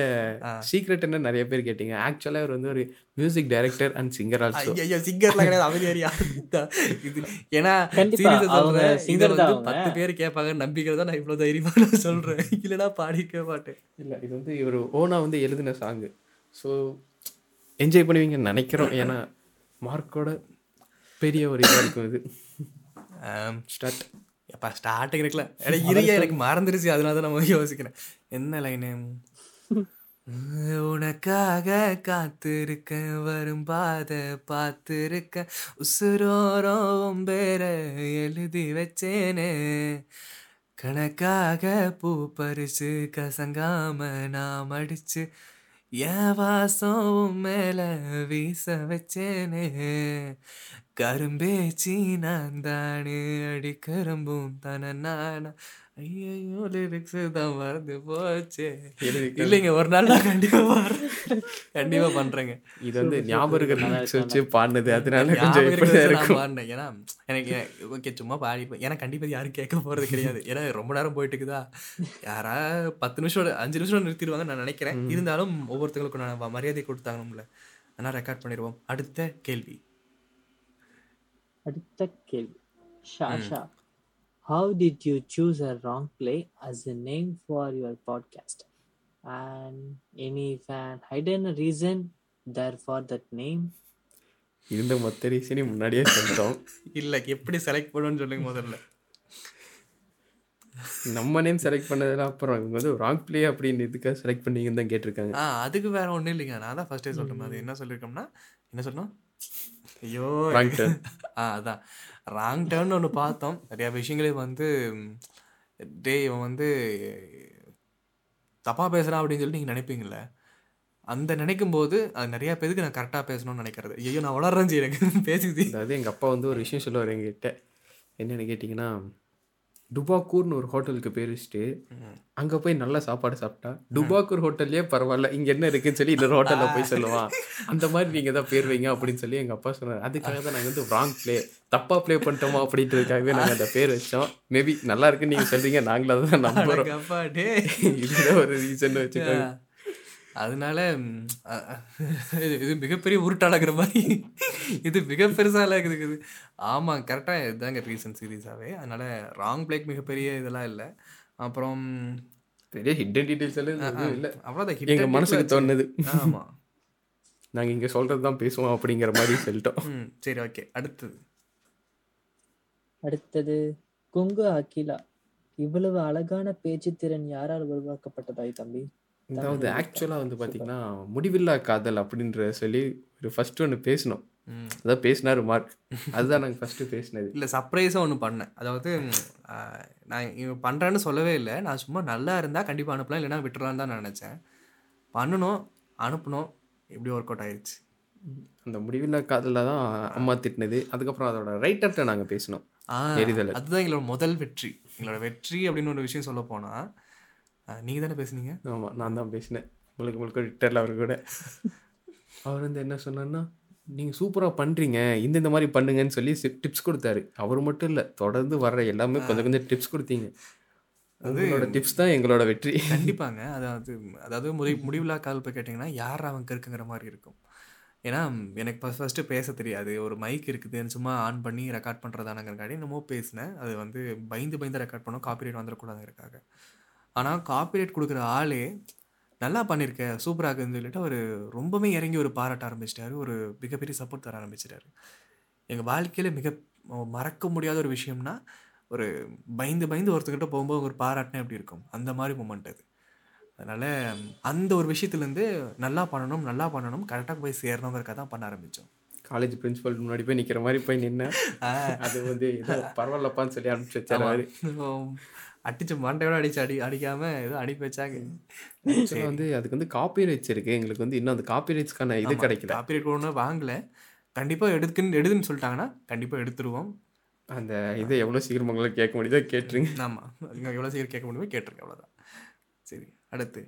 சீக்ரெட் என்ன நிறைய பேர் கேட்டீங்க. ஆக்சுவலா அவர் வந்து ஒரு music director and singer also ஐயா சிங்கர்லாம் கிடையாது அமைதியாரியா இது ஏன்னா சொல்றேன். singer இதை தான் வந்து. பத்து பேர் கேட்பாங்க நம்பிக்கை தான் நான் இவ்வளவு தைரியமா நான் சொல்றேன். இல்லைன்னா பாடிக்க மாட்டேன். இல்ல இது வந்து இவர் ஓனா வந்து எழுதின சாங்கு ஸோ என்ஜாய் பண்ணுவீங்கன்னு நினைக்கிறோம். ஏன்னா மார்க்கோட பெரிய ஒரு இதாக இருக்கும் இது. ஸ்டார்ட் எப்பா ஸ்டார்டிங் இருக்குல்ல. எனக்கு இறையா எனக்கு மறந்துருச்சு. அதனால தான் நான் யோசிக்கிறேன். என்ன லைனு உனக்காக காத்திருக்க வரும் பாத பார்த்திருக்க உசுரோரம் பேர எழுதி வச்சேனே. கணக்காக பூ பறிச்சு கசங்காம நான் மடிச்சு என் வாசம் மேல வீச வச்சேனே. கரும்பேச்சி நான் தானே அடி கரும்பும் தானே நானா ஐயோ லிரிக்ஸ் தான். மறந்து போச்சே இல்லைங்க ஒரு நாள் நான் கண்டிப்பா பாடுறேன். கண்டிப்பா பண்றேங்க. இது வந்து ஞாபகம் இருக்கிற வச்சு பாடினது. அதனால கொஞ்சம் இருக்கும். பாடினேன். ஏன்னா எனக்கு ஓகே சும்மா பாடி ஏன்னா கண்டிப்பா யாரும் கேட்க போறது கிடையாது. ஏன்னா ரொம்ப நேரம் போயிட்டு இருக்குதா யாரா பத்து நிமிஷம் அஞ்சு நிமிஷம் நிறுத்திடுவாங்க நான் நினைக்கிறேன். இருந்தாலும் ஒவ்வொருத்தங்களுக்கும் நான் மரியாதை கொடுத்தாங்கணும்ல அதனால் ரெக்கார்ட் பண்ணிடுவோம். அடுத்த கேள்வி. அடுத்த கேள்வி. Sasha how did you choose a wrong play as a name for your podcast and any fan hidden reason there for that name இருந்த மொத்த ரீசனையும் முன்னாடியே சொல்லிட்டோம். இல்ல எப்படி செலக்ட் பண்ணுன்னு சொல்லுங்க முதல்ல. நம்ம நேம் செலக்ட் பண்ணதுல அப்புறம் இவங்க வந்து ராங் பிளே அப்படின்னு இதுக்காக செலக்ட் பண்ணீங்கன்னு தான் கேட்டிருக்காங்க. ஆ அதுக்கு வேற ஒண்ணும் இல்லைங்க. நான் தான் ஃபர்ஸ்டே சொல்லிட்டேன் அது என்ன சொல்லியிருக்கோம்னா என்ன சொன்னோம் ஐயோ. Wrong turn. ஆ அதான். ராங் டேர்ன் ஒன்று பார்த்தோம். நிறைய விஷயங்களே வந்து டே இவன் வந்து தப்பா பேசுறான் அப்படின்னு சொல்லி நீங்க நினைப்பீங்கல்ல. அந்த நினைக்கும் போது அது நிறைய பேருக்கு நான் கரெக்டாக பேசணும்னு நினைக்கிறது. ஐயோ நான் வளர்றேன் எனக்கு. பேசுது அதாவது எங்கள் அப்பா வந்து ஒரு விஷயம் சொல்லுவார் எங்ககிட்ட என்னென்னு கேட்டிங்கன்னா டுபாக்கூர்னு ஒரு ஹோட்டலுக்கு பேர் வச்சுட்டு அங்கே போய் நல்ல சாப்பாடு சாப்பிட்டா டுபாக்கூர் ஹோட்டல்லே பரவாயில்ல இங்கே என்ன இருக்குன்னு சொல்லி இன்னொரு ஹோட்டலில் போய் சொல்லுவான். அந்த மாதிரி நீங்கள் தான் பேர் வைங்க அப்படின்னு சொல்லி எங்கள் அப்பா சொன்னார். அதுக்காக தான் நாங்கள் வந்து ராங் ப்ளே தப்பாக ப்ளே பண்ணிட்டோமா அப்படின்றதுக்காகவே நாங்கள் அந்த பேர் வச்சோம். மேபி நல்லா இருக்குன்னு நீங்கள் சொல்றீங்க நாங்களும் அதை தான் நம்புகிறோம் இதுதான் ஒரு ரீசன் வச்சுக்கோங்க. அதனால இது இது மிகப்பெரிய உருட்டாளாகிற மாதிரி. இது மிக பெருசாக இருக்குது ஆமாம் கரெக்டாக இதுதாங்க ரீசன் சீரியஸாகவே அதனால ராங் பிளேக் மிகப்பெரிய இதெல்லாம் இல்லை. அப்புறம் பெரிய ஹிடன் டீட்டெயில்ஸ் எல்லாம் இல்லை. அவ்வளோதான் எங்கள் மனசுக்கு தோணுது. ஆமாம் நாங்கள் இங்கே சொல்கிறது தான் பேசுவோம் அப்படிங்கிற மாதிரி சொல்லிட்டோம். சரி ஓகே அடுத்தது. அடுத்தது குங்கு அகிலா. இவ்வளவு அழகான பேச்சு திறன் யாரால் உருவாக்கப்பட்டதாய் தம்பி? அதாவது ஆக்சுவலாக வந்து பார்த்தீங்கன்னா முடிவில்லா காதல் அப்படின்ற சொல்லி ஒரு ஃபர்ஸ்ட் ஒன்று பேசினோம். அதான் பேசினாரு மார்க். அதுதான் நாங்கள் ஃபஸ்ட்டு பேசினது. இல்லை சர்ப்ரைஸாக ஒன்று பண்ணேன். அதாவது நான் இவன் பண்ணுறேன்னு சொல்லவே இல்லை. நான் சும்மா நல்லா இருந்தால் கண்டிப்பாக அனுப்பலாம் இல்லைன்னா விட்டுறலான்னு தான் நினச்சேன். பண்ணணும் அனுப்பணும் எப்படி ஒர்க் அவுட் ஆயிடுச்சு அந்த முடிவில்லா காதலில் தான் அம்மா திட்டினது. அதுக்கப்புறம் அதோட ரைட்டர்கிட்ட நாங்கள் பேசினோம். அதுதான் எங்களோட முதல் வெற்றி. எங்களோட வெற்றி அப்படின்னு ஒரு விஷயம் சொல்ல போனால் நீங்கள் தானே பேசுனீங்க? ஆமாம் நான் தான் பேசினேன். உங்களுக்கு உங்களுக்கு ட்விட்டரில் அவர் கூட. அவர் வந்து என்ன சொன்னார்னா நீங்கள் சூப்பராக பண்ணுறீங்க இந்த இந்த மாதிரி பண்ணுங்கன்னு சொல்லி டிப்ஸ் கொடுத்தாரு. அவர் மட்டும் இல்லை தொடர்ந்து வர்ற எல்லாமே கொஞ்சம் கொஞ்சம் டிப்ஸ் கொடுத்தீங்க. உங்களோட டிப்ஸ் தான் எங்களோட வெற்றி. கண்டிப்பாங்க. அதாவது அதாவது முடி முடிவில்லா கால் போய் கேட்டிங்கன்னா யார் அவன் இருக்குங்கிற மாதிரி இருக்கும். ஏன்னா எனக்கு ஃபஸ்ட் ஃபஸ்ட்டு பேச தெரியாது. ஒரு மைக் இருக்குது சும்மா ஆன் பண்ணி ரெக்கார்ட் பண்ணுறதானங்கிறக்காடி என்னமோ பேசினேன். அது வந்து பயந்து பயந்து ரெக்கார்ட் பண்ணோம். காப்பிரைட் வந்துடக்கூடாதுங்கிறக்காக ஆனால் காப்பிரைட் கொடுக்குற ஆளே நல்லா பண்ணியிருக்க சூப்பராக இருக்குன்னு சொல்லிட்டு அவர் ரொம்பவே இறங்கி ஒரு பாராட்ட ஆரம்பிச்சிட்டாரு. ஒரு மிகப்பெரிய சப்போர்ட் தர ஆரம்பிச்சிட்டாரு. எங்கள் வாழ்க்கையில் மிக மறக்க முடியாத ஒரு விஷயம்னா ஒரு பயந்து பயந்து ஒருத்தர்கிட்ட போகும்போது ஒரு பாராட்டினே எப்படி இருக்கும்? அந்த மாதிரி மூமெண்ட் அது. அதனால் அந்த ஒரு விஷயத்துலேருந்து நல்லா பண்ணணும் நல்லா பண்ணணும் கரெக்டாக போய் சேரணுங்கிறக்காக தான் பண்ண ஆரம்பித்தோம் காலேஜ் பிரின்சிபல் முன்னாடி போய் நிற்கிற மாதிரி போய் நின்னேன் அது வந்து பரவாயில்லப்பான்னு சொல்லி அனுப்பிச்சு வச்சாரு அடிச்சு மண்டையோட அடிச்சு அடி அடிக்காம ஏதோ அனுப்பி வச்சாங்க. வந்து அதுக்கு வந்து காப்பி ரைட்ஸ் இருக்குது எங்களுக்கு வந்து இன்னும் அந்த காப்பி ரைட்ஸ்க்கான இது கிடைக்கல. காப்பிரைட் ஒன்றும் வாங்கல. கண்டிப்பாக எடுக்குன்னு எடுதுன்னு சொல்லிட்டாங்கன்னா கண்டிப்பாக எடுத்துருவோம். அந்த இதை எவ்வளோ சீக்கிரம் உங்களால் கேட்க முடியுதோ கேட்டுருங்க. ஆமாம் எவ்வளோ சீக்கிரம் கேட்க முடியுமோ கேட்டுருங்க. அவ்வளோதான் சரி அடுத்து.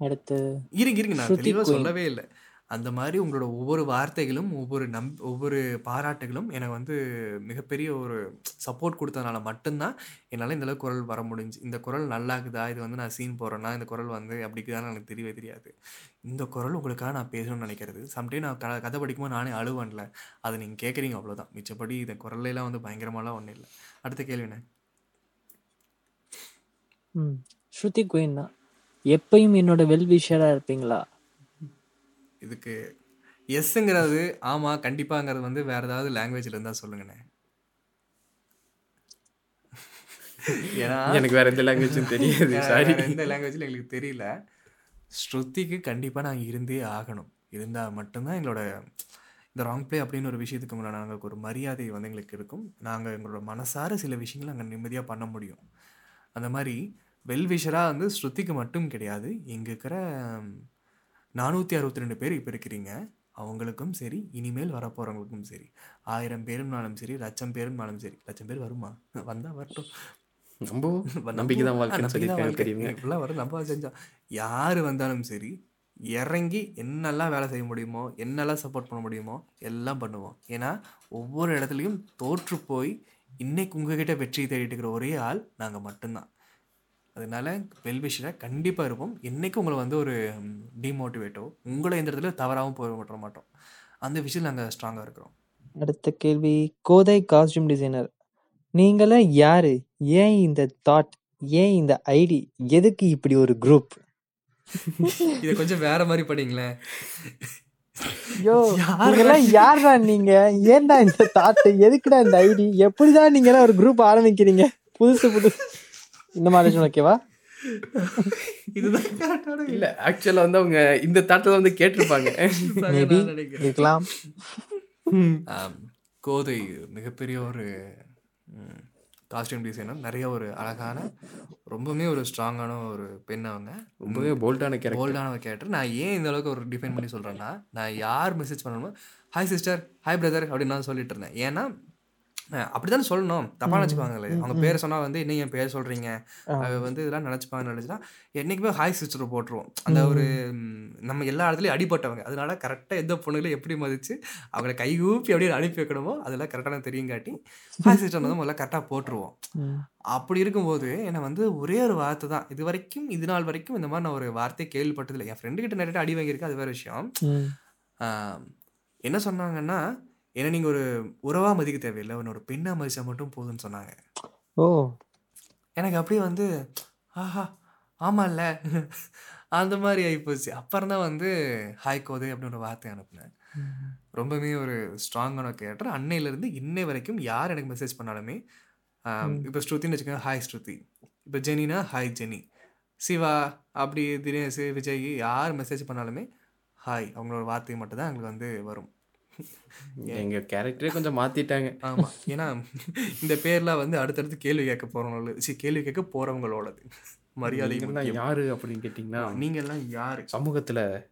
அடுத்து இருங்க இருங்க. நான் தெளிவாக. சொல்லவே இல்லை. அந்த மாதிரி உங்களோட ஒவ்வொரு வார்த்தைகளும் ஒவ்வொரு நம் ஒவ்வொரு பாராட்டுகளும் எனக்கு வந்து மிகப்பெரிய ஒரு சப்போர்ட் கொடுத்ததுனால மட்டும்தான் என்னால் இந்த அளவுக்கு குரல் வர முடிஞ்சு இந்த குரல் நல்லா இருக்குதா இது வந்து நான் சீன் போடுறேன்னா இந்த குரல் வந்து அப்படி எனக்கு தெரியவே தெரியாது. இந்த குரல் உங்களுக்காக நான் பேசணும்னு நினைக்கிறது. சம்டைம் நான் க கதை படிக்கும்போது நானே அழுவன்ல. அதை நீங்கள் கேட்குறீங்க அவ்வளோதான் மிச்சப்படி இந்த குரல்லாம் வந்து பயங்கரமாலாம் ஒன்றும் இல்லை. அடுத்த கேள்விண்ணே ம். ஸ்ருதி குயின்னா எப்பயும் என்னோட வெல்விஷராக இருப்பீங்களா? இதுக்கு எஸ்ஸுங்கிறது ஆமாம் கண்டிப்பாங்கிறது வந்து வேறு ஏதாவது லாங்குவேஜில் இருந்தால் சொல்லுங்கண்ணே. ஏன்னா எனக்கு வேற எந்த லாங்குவேஜும் தெரியாது சாரி எந்த லாங்குவேஜில் எங்களுக்கு தெரியல. ஸ்ருதிக்கு கண்டிப்பாக நான் இருந்தே ஆகணும். இருந்தால் மட்டும்தான் எங்களோட இந்த ராங் ப்ளே அப்படின்னு ஒரு விஷயத்துக்கு முன்னாடி நாங்களுக்கு ஒரு மரியாதை வந்து எங்களுக்கு இருக்கும். நாங்கள் எங்களோட மனசார சில விஷயங்களை நாங்கள் நிம்மதியாக பண்ண முடியும். அந்த மாதிரி வெல்விஷராக வந்து ஸ்ருதிக்கு மட்டும் கிடையாது. இங்கே இருக்கிற நானூற்றி அறுபத்தி ரெண்டு பேர் இப்போ இருக்கிறீங்க. அவங்களுக்கும் சரி இனிமேல் வரப்போகிறவங்களுக்கும் சரி ஆயிரம் பேரும்னாலும் சரி லட்சம் பேரும்னாலும் சரி லட்சம் பேர் வருமா? வந்தால் வரட்டும். ரொம்ப நம்பிக்கை தான் இப்படிலாம் வரும் நம்ம செஞ்சோம் யார் வந்தாலும் சரி இறங்கி என்னெல்லாம் வேலை செய்ய முடியுமோ என்னெல்லாம் சப்போர்ட் பண்ண முடியுமோ எல்லாம் பண்ணுவோம். ஏன்னா ஒவ்வொரு இடத்துலையும் தோற்று போய் இன்னைக்கு உங்ககிட்ட வெற்றி தேடிட்டு இருக்கிற ஒரே ஆள் நாங்கள் மட்டும்தான். அதனால வெல்விஷராக கண்டிப்பாக இருப்போம். என்னைக்கு உங்களை வந்து ஒரு டிமோட்டிவேட்டோ உங்களை எந்த இடத்துல தவறாகவும் போய் விட்டுற மாட்டோம். அந்த விஷயத்தில் நாங்கள் ஸ்ட்ராங்காக இருக்கிறோம். அடுத்த கேள்வி கோதை காஸ்டியூம் டிசைனர் நீங்களே யாரு? ஏன் இந்த தாட் ஏன் இந்த ஐடி எதுக்கு இப்படி ஒரு குரூப் இதை கொஞ்சம் வேற மாதிரி படிங்களேன். யோ நீங்கெல்லாம் யார்டா நீங்க? ஏன்டா இந்த தாட் எதுக்குடா இந்த ஐடி எப்படிதான் நீங்க ஒரு குரூப் ஆரம்பிக்கிறீங்க? புதுசு புதுசு. இந்த மாதிரி ஓகேவா? இதுதான் கரெக்டான இல்ல ஆக்சுவலா வந்து அவங்க இந்த தாட்டில் வந்து கேட்டிருப்பாங்க. மேபி இருக்கலாம். கோதை மிகப்பெரிய ஒரு காஸ்டியூம் டிசைனர் நிறைய ஒரு அழகான ரொம்பவுமே ஒரு ஸ்ட்ராங்கான ஒரு பெண் அவங்க. ரொம்பவே போல்டான கேரக்டர் போல்டான கேரக்டர் நான் ஏன் இந்த அளவுக்கு ஒரு டிஃபைன் பண்ணி சொல்கிறேன்னா நான் யார் மெசேஜ் பண்ணணுமோ ஹாய் சிஸ்டர் ஹாய் பிரதர் அப்படின்னு நான் சொல்லிட்டு இருந்தேன். ஏன்னா அப்படி தானே சொல்லணும். தப்பாக நினச்சிப்பாங்களே அவங்க பேர் சொன்னால் வந்து என்ன என் பேர் சொல்கிறீங்க அது வந்து இதெல்லாம் நினச்சிப்பாங்க நினச்சினா என்றைக்குமே ஹாய் சிஸ்டர் போட்டுருவோம். அந்த ஒரு நம்ம எல்லா இடத்துலையும் அடிபட்டவங்க. அதனால கரெக்டாக எந்த பொண்ணுகளை எப்படி மதித்து அவங்கள கைகூப்பி அப்படியே அனுப்பி வைக்கணுமோ அதெல்லாம் கரெக்டான தெரியும் காட்டி ஹாய் சிஸ்டர் வந்து முதல்ல கரெக்டாக போட்டுருவோம். அப்படி இருக்கும்போது என்னை வந்து ஒரே ஒரு வார்த்தை தான். இது வரைக்கும் இது நாள் வரைக்கும் இந்த மாதிரி நான் ஒரு வார்த்தையை கேள்விப்பட்டதில்லை. என் ஃப்ரெண்டு கிட்ட நிறைய அடி வாங்கியிருக்கேன் அது வேற விஷயம். என்ன சொன்னாங்கன்னா என்ன நீங்கள் ஒரு உறவாக மதிக்க தேவையில்லை. உன்னை ஒரு பெண்ணாக மதிச்சா மட்டும் போதும்னு சொன்னாங்க. ஓ. எனக்கு அப்படியே வந்து ஆஹா ஆமாம்ல அந்த மாதிரி ஆகிப்போச்சு அப்புறம் தான் வந்து ஹாய் கோதை அப்படின்னு ஒரு வார்த்தை அனுப்புனேன். ரொம்பவே ஒரு ஸ்ட்ராங்கான கேரக்டர் அன்னையிலேருந்து இன்னை வரைக்கும் யார் எனக்கு மெசேஜ் பண்ணாலுமே இப்போ ஸ்ருதின்னு வச்சுக்கோங்க ஹாய் ஸ்ருதி. இப்போ ஜெனினா ஹாய் ஜெனி. சிவா அப்படி தினேஷ் விஜய் யார் மெசேஜ் பண்ணாலுமே ஹாய் அவங்களோட வார்த்தை மட்டும் தான் எங்களுக்கு வந்து வரும். எங்க கேரக்டரே கொஞ்சம் மாத்திட்டாங்க. ஆமாம் ஏன்னா இந்த பேர்லாம் வந்து அடுத்தடுத்து கேள்வி கேட்க போகிறவங்கள சி கேள்வி கேட்க போகிறவங்களோடது மரியாதை யாரு அப்படின்னு கேட்டிங்கன்னா நீங்க எல்லாம் யாரு? சமூகத்துல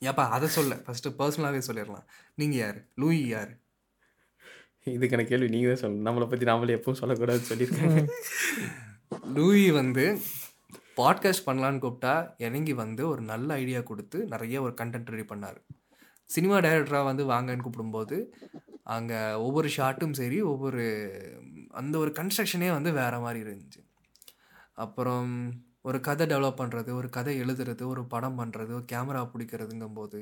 ஏப்பா அதை சொல்ல. ஃபர்ஸ்ட் பர்சனலாகவே சொல்லிடலாம். நீங்க யாரு? லூயி யாரு? இதுக்கான கேள்வி நீங்க தான் சொல்லணும். நம்மளை பத்தி நாமளே எப்பவும் சொல்லக்கூடாதுன்னு சொல்லியிருக்காங்க. லூயி வந்து பாட்காஸ்ட் பண்ணலான்னு கூப்பிட்டா இறங்கி வந்து ஒரு நல்ல ஐடியா கொடுத்து நிறைய ஒரு கண்டென்ட் ரெடி பண்ணார். சினிமா டைரக்டராக வந்து வாங்கன்னு கூப்பிடும்போது அங்கே ஒவ்வொரு ஷாட்டும் சரி ஒவ்வொரு அந்த ஒரு கன்ஸ்ட்ரக்ஷனே வந்து வேறு மாதிரி இருந்துச்சு. அப்புறம் ஒரு கதை டெவலப் பண்ணுறது ஒரு கதை எழுதுறது ஒரு படம் பண்ணுறது ஒரு கேமரா பிடிக்கிறதுங்கும் போது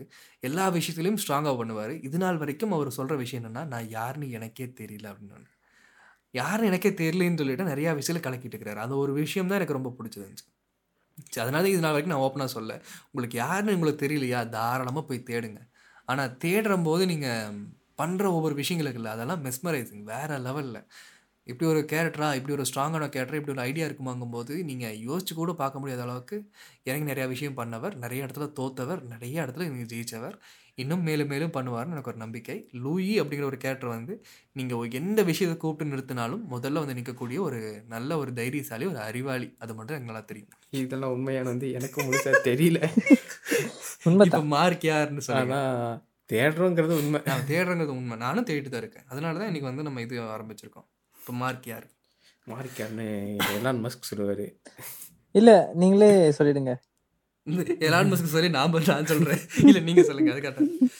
எல்லா விஷயத்துலையும் ஸ்ட்ராங்காக பண்ணுவார். இது நாள் வரைக்கும் அவர் சொல்கிற விஷயம் என்னென்னா நான் யாருன்னு எனக்கே தெரியல அப்படின்னு யாருன்னு எனக்கே தெரியலன்னு சொல்லிட்டு நிறையா விஷயத்தில் கலக்கிட்டு இருக்கிறார். அந்த ஒரு விஷயம் தான் எனக்கு ரொம்ப பிடிச்சிருந்துச்சு அதனால இது நாள் வரைக்கும் நான் ஓப்பனாக சொல்ல. உங்களுக்கு யாருன்னு உங்களுக்கு தெரியலையா? தாராளமாக போய் தேடுங்க. ஆனால் தேடுறம்போது போது நீங்கள் பண்ணுற ஒவ்வொரு விஷயங்களுக்கு இல்லை அதெல்லாம் மெஸ்மரைசிங் வேறு லெவலில் இப்படி ஒரு கேரக்டராக இப்படி ஒரு ஸ்ட்ராங்கான கேரக்டர் இப்படி ஒரு ஐடியா இருக்குமாங்கும் போது நீங்கள் யோசிச்சு கூட பார்க்க முடியாத அளவுக்கு இறங்கி நிறையா விஷயம் பண்ணவர் நிறைய இடத்துல தோத்தவர் நிறைய இடத்துல நீங்கள் ஜெயிச்சவர். இன்னும் மேலும் மேலும் பண்ணுவார்னு எனக்கு ஒரு நம்பிக்கை. லூயி அப்படிங்கிற ஒரு கேரக்டர் வந்து நீங்கள் எந்த விஷயத்தை கூப்பிட்டு நிறுத்தினாலும் முதல்ல வந்து நிற்கக்கூடிய ஒரு நல்ல ஒரு தைரியசாலி ஒரு அறிவாளி. அது மட்டும் எனக்கு நல்லா தெரியும். இதெல்லாம் உண்மையான வந்து எனக்கும் முழுசா தெரியல. இப்போ மார்க் யாருன்னு ஆனா தேடுறோங்கிறது உண்மை. நான் தேடுறங்கிறது உண்மை. நானும் தேடிட்டு தான் இருக்கேன். அதனால தான் இன்னைக்கு வந்து நம்ம இது ஆரம்பிச்சிருக்கோம். இப்போ மார்க் யார்? மாறிக்காருன்னு எலான் மஸ்க் சொல்லுவாரு. இல்ல நீங்களே சொல்லிடுங்க. எலான் மஸ்க்கு சொல்லி நான் நான் சொல்கிறேன் இல்லை நீங்கள் சொல்லுங்கள் அது கரெக்டாக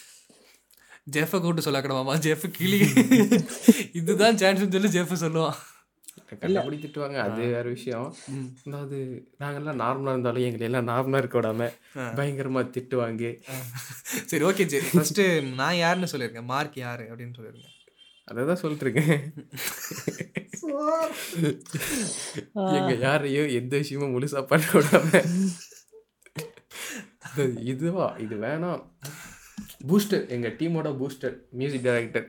ஜெஃபை கூப்பிட்டு சொல்லாக்கணுமாமா ஜெஃப் கிளி. இதுதான் சான்ஸ்னு சொல்லி ஜெஃப் சொல்லுவான். கண்டுபிடி திட்டுவாங்க அது வேற விஷயம். அதாவது நாங்கெல்லாம் நார்மலா இருந்தாலும் எங்களை எல்லாம் நார்மலா இருக்க விடாம பயங்கரமா திட்டுவாங்க. சரி ஓகே சரி. ஃபர்ஸ்ட்டு நான் யாருன்னு சொல்லியிருக்கேன் மார்க் யார் அப்படின்னு சொல்லியிருக்கேன் அதை தான் சொல்லிட்டு இருக்கேன் எங்க யாரையும் எந்த விஷயமும் முழுசா பண்ண விடாம இது இதுவா? இது வேணாம் பூஸ்டர் எங்க டீமோட பூஸ்டர் மியூசிக் டைரக்டர்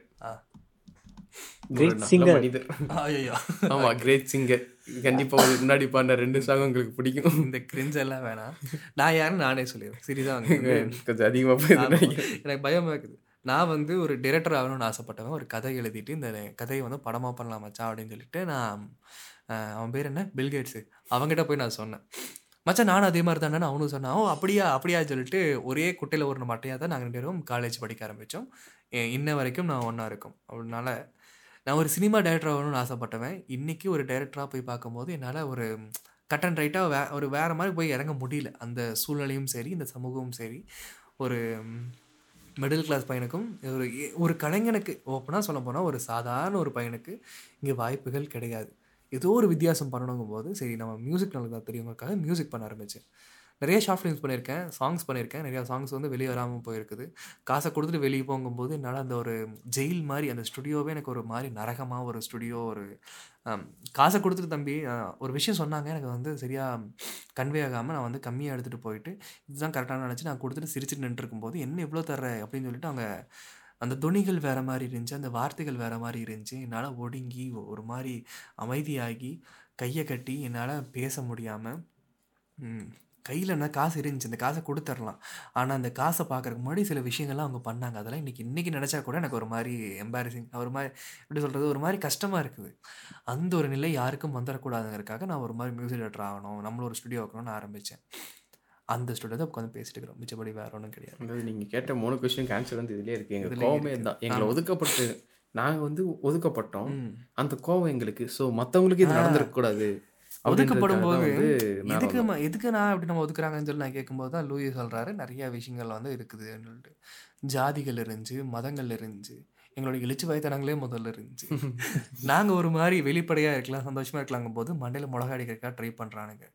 singer. மனிதர். ஐயோ ஆமா கிரேட் சிங்கர் கண்டிப்பா உங்களுக்கு முன்னாடி பாடின ரெண்டு சாங் உங்களுக்கு பிடிக்கும். இந்த கிரிஞ்ச் எல்லாம் வேணாம் நான் யாருன்னு நானே சொல்லிடுறேன். சீரியஸாக வந்து கொஞ்சம் அதிகமா. நினைக்கிறேன். எனக்கு பயமா இருக்குது. நான் வந்து ஒரு டிரெக்டர் ஆகணும்னு ஆசைப்பட்டவன் ஒரு கதை எழுதிட்டு இந்த கதையை வந்து படமாக பண்ணலாம் மச்சான் அப்படின்னு சொல்லிட்டு நான் அவன் பேர் என்ன? பில்கேட்ஸு அவங்ககிட்ட போய் நான் சொன்னேன். மச்சான் நானும் அதே மாதிரி தானே அவனும் சொன்னான். ஓ அப்படியா அப்படியா சொல்லிட்டு ஒரே குட்டையில் ஒரு மட்டையாக தான் நாங்கள் ரெண்டு பேரும் காலேஜ் படிக்க ஆரம்பித்தோம். இன்ன வரைக்கும் நான் ஒன்றா இருக்கும். அதனால நான் ஒரு சினிமா டைரக்டர் ஆகணும்னு ஆசைப்பட்டவன். இன்றைக்கி ஒரு டைரக்டராக போய் பார்க்கும்போது என்னால் ஒரு கட் அண்ட் ரைட்டாக வே ஒரு வேறு மாதிரி போய் இறங்க முடியல. அந்த சூழ்நிலையும் சரி இந்த சமூகமும் சரி. ஒரு மிடில் கிளாஸ் பையனுக்கும் ஒரு ஒரு கலைஞனுக்கு ஓப்பனாக சொல்ல போனால் ஒரு சாதாரண ஒரு பையனுக்கு இங்கே வாய்ப்புகள் கிடையாது. ஏதோ ஒரு வித்தியாசம் பண்ணணுங்கும் போது சரி நம்ம மியூசிக் நல்லா தெரியுங்கிறதுக்காக மியூசிக் பண்ண ஆரம்பித்தேன் நிறைய ஷார்ட் ஃபிலிம்ஸ் பண்ணியிருக்கேன் சாங்ஸ் பண்ணியிருக்கேன். நிறையா சாங்ஸ் வந்து வெளியே வராமல் போயிருக்குது. காசை கொடுத்துட்டு வெளியே போகும்போது என்னால் அந்த ஒரு ஜெயில் மாதிரி அந்த ஸ்டுடியோவே எனக்கு ஒரு மாதிரி நரகமாக ஒரு ஸ்டுடியோ ஒரு காசை கொடுத்துட்டு தம்பி ஒரு விஷயம் சொன்னாங்க. எனக்கு வந்து சரியாக கன்வே ஆகாமல் நான் வந்து கம்மியாக எடுத்துகிட்டு போயிட்டு இதுதான் கரெக்டான நினச்சி நான் கொடுத்துட்டு சிரிச்சுட்டு நின்றுருக்கும் போது என்ன இவ்வளோ தர்ற? அப்படின்னு சொல்லிட்டு அவங்க அந்த துணிகள் வேறு மாதிரி இருந்துச்சு அந்த வார்த்தைகள் வேறு மாதிரி இருந்துச்சு. என்னால் ஒடுங்கி ஒரு மாதிரி அமைதியாகி கையை கட்டி என்னால் பேச முடியாமல் கையில் என்ன காசு இருந்துச்சு அந்த காசை கொடுத்துர்லாம் ஆனால் அந்த காசை பார்க்கறதுக்கு முன்னாடி சில விஷயங்கள்லாம் அவங்க பண்ணாங்க. அதெல்லாம் இன்றைக்கி இன்றைக்கி நினச்சா கூட எனக்கு ஒரு மாதிரி எம்பாரசிங் ஒரு மாதிரி எப்படி சொல்கிறது ஒரு மாதிரி கஷ்டமாக இருக்குது. அந்த ஒரு நிலை யாருக்கும் வந்துடக்கூடாதுங்கிறதுக்காக நான் ஒரு மாதிரி மியூசிக் டேரக்டர் ஆகணும் நம்மளும் ஒரு ஸ்டுடியோ வைக்கணும்னு ஆரம்பித்தேன் அந்த ஸ்டுடியோ தான் உட்காந்து பேசிட்டு இருக்கிறோம். மிச்சப்படி வேற ஒன்றும் கிடையாது. அதாவது நீங்க கேட்ட மூணு கொஸ்டின் ஆன்சர் வந்து இதுலயே இருக்கு. எங்க இதுலயே கோவமே. தான். எங்களை. ஒதுக்கப்பட்டு நாங்க வந்து ஒதுக்கப்பட்டோம். அந்த கோவம் எங்களுக்கு. சோ மத்தவங்களுக்கு இது ஆ. நடந்திருக்க கூடாது. ஒதுக்கப்படும் போது எதுக்கு எதுக்கு நான் அப்படி நம்ம ஒதுக்குறாங்கன்னு சொல்லி நான் கேட்கும்போது தான் லூயி சொல்றாரு நிறைய விஷயங்கள் வந்து இருக்குதுன்னு சொல்லிட்டு. ஜாதிகள் இருந்துச்சு மதங்கள் இருந்துச்சு எங்களோட எழுச்சி வயத்தனங்களே முதல்ல இருந்துச்சு. நாங்க ஒரு மாதிரி வெளிப்படையா இருக்கலாம் சந்தோஷமா இருக்கலாங்கும் போது மண்டையில மிளகா அடிக்கிறக்கா ட்ரை பண்றானுங்க.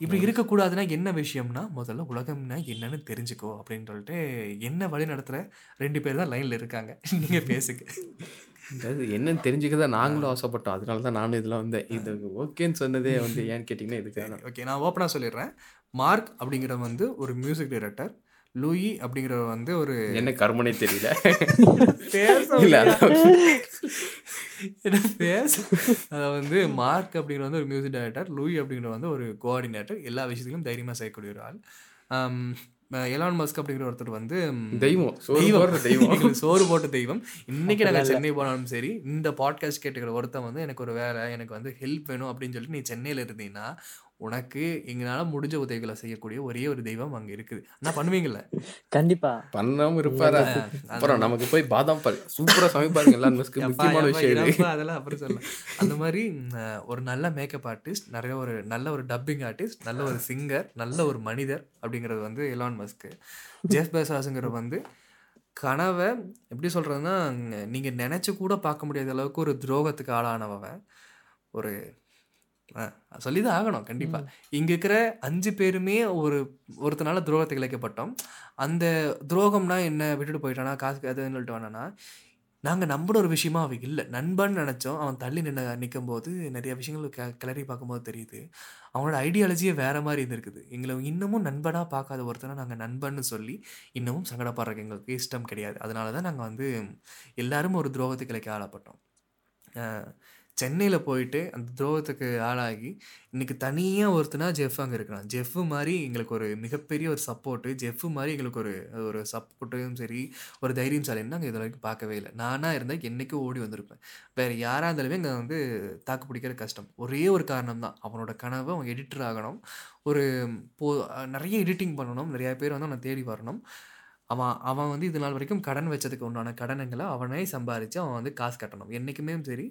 இப்படி இருக்கக்கூடாதுன்னா என்ன விஷயம்னா முதல்ல உலகம்னா என்னன்னு தெரிஞ்சுக்கோ அப்படின்னு சொல்லிட்டு என்ன வழி நடத்துற ரெண்டு பேர் தான் லைன்ல இருக்காங்க. நீங்க பேசுங்க. அதாவது என்னன்னு தெரிஞ்சுக்கதான் நாங்களும் ஆசைப்பட்டோம். அதனால தான் நானும் இதெல்லாம் வந்தேன். இது ஓகேன்னு சொன்னதே வந்து ஏன்னு கேட்டிங்கன்னா இதுக்கு ஓகே நான் ஓப்பனாக சொல்லிடுறேன். மார்க் அப்படிங்கிறவன் வந்து ஒரு மியூசிக் டைரக்டர் லூயி அப்படிங்கிறவர் வந்து ஒரு என்ன கர்மனே தெரியல. பேச பேச அதை வந்து மார்க் அப்படிங்கிற வந்து ஒரு மியூசிக் டைரக்டர் லூயி அப்படிங்கிற வந்து ஒரு கோஆர்டினேட்டர் எல்லா விஷயத்திலும் தைரியமாக செய்யக்கூடிய ஒரு ஆள். ஆம், எலான் மஸ்க் அப்படிங்கிற ஒருத்தர் வந்து தெய்வம். தெய்வம். தெய்வம். சோறு போட்ட தெய்வம். இன்னைக்கு நாங்கள் சென்னை போனாலும் சரி இந்த பாட்காஸ்ட் கேட்டுக்கிற ஒருத்தன் வந்து எனக்கு ஒரு வேலை எனக்கு வந்து ஹெல்ப் வேணும் அப்படின்னு சொல்லிட்டு நீ சென்னையில் இருந்தீங்கன்னா உனக்கு எங்களால் முடிஞ்ச உதவிகளை செய்யக்கூடிய ஒரே ஒரு தெய்வம் அங்கே இருக்குது. ஆனால் பண்ணுவீங்கல்ல? கண்டிப்பா. பண்ணாம இருப்பாரா? அப்புறம் நமக்கு போய் பாதாம் பால். சூப்பரா சமைப்பாருங்க எல்லா முக்கியமான விஷயம் அதெல்லாம் அப்புறம் சொல்லலாம். அந்த மாதிரி ஒரு நல்ல மேக்கப் ஆர்டிஸ்ட் நிறைய ஒரு நல்ல ஒரு டப்பிங் ஆர்டிஸ்ட் நல்ல ஒரு சிங்கர் நல்ல ஒரு மனிதர் அப்படிங்கிறது வந்து எலான் மஸ்க்கு ஜெஃப் பேசாஸுங்கிறது வந்து கனவை எப்படி சொல்கிறதுனா நீங்கள் நினச்சி கூட பார்க்க முடியாத அளவுக்கு ஒரு துரோகத்துக்கு ஆளானவன் ஒரு சொல்லி தான் ஆகணும் கண்டிப்பாக இங்கே இருக்கிற அஞ்சு பேருமே ஒரு ஒருத்தனால துரோகத்துக்கு இழைக்கப்பட்டோம். அந்த துரோகம்னா என்ன விட்டுட்டு போயிட்டானா காசு அதுன்னு சொல்லிட்டு வேணான்னா நாங்கள் நம்பின ஒரு விஷயமா அவன் இல்லை. நண்பன் நினச்சோம். அவன் தள்ளி நின்று நிற்கும் போது நிறைய விஷயங்கள் க கிளறி பார்க்கும்போது தெரியுது. அவனோட ஐடியாலஜியே வேறு மாதிரி இருந்திருக்குது. எங்களை இன்னமும் நண்பனாக பார்க்காத ஒருத்தனை நாங்கள் நண்பன்னு சொல்லி இன்னமும் சங்கடப்படுறதுக்கு எங்களுக்கு இஷ்டம் கிடையாது. அதனால தான் நாங்கள் வந்து எல்லாரும் ஒரு துரோகத்துக்கு இலைக்கு ஆளாப்பட்டோம். சென்னையில் போயிட்டு அந்த துரோகத்துக்கு ஆளாகி இன்றைக்கி தனியாக ஒருத்தனா ஜெஃப் அங்கே இருக்கிறான் ஜெஃப் மாதிரி எங்களுக்கு ஒரு மிகப்பெரிய ஒரு சப்போர்ட்டு ஜெஃப் மாதிரி எங்களுக்கு ஒரு ஒரு சப்போர்ட்டும் சரி ஒரு தைரியம் சாலைன்னு நாங்கள் இது வரைக்கும் பார்க்கவே இல்லை. நானாக இருந்தால் என்றைக்கும் ஓடி வந்திருப்பேன். வேறு யாராக இருந்தாலுமே இங்கே வந்து தாக்கு பிடிக்கிற கஷ்டம். ஒரே ஒரு காரணம் தான். அவனோட கனவு அவன் எடிட்டர் ஆகணும். ஒரு போ நிறைய எடிட்டிங் பண்ணணும். நிறையா பேர் வந்து அவனை தேடி வரணும். அவன் அவன் வந்து இது நாள் வரைக்கும் கடன் வச்சதுக்கு உண்டான கடனுங்களை அவனே சம்பாரித்து அவன் வந்து காசு கட்டணும். என்றைக்குமே சரி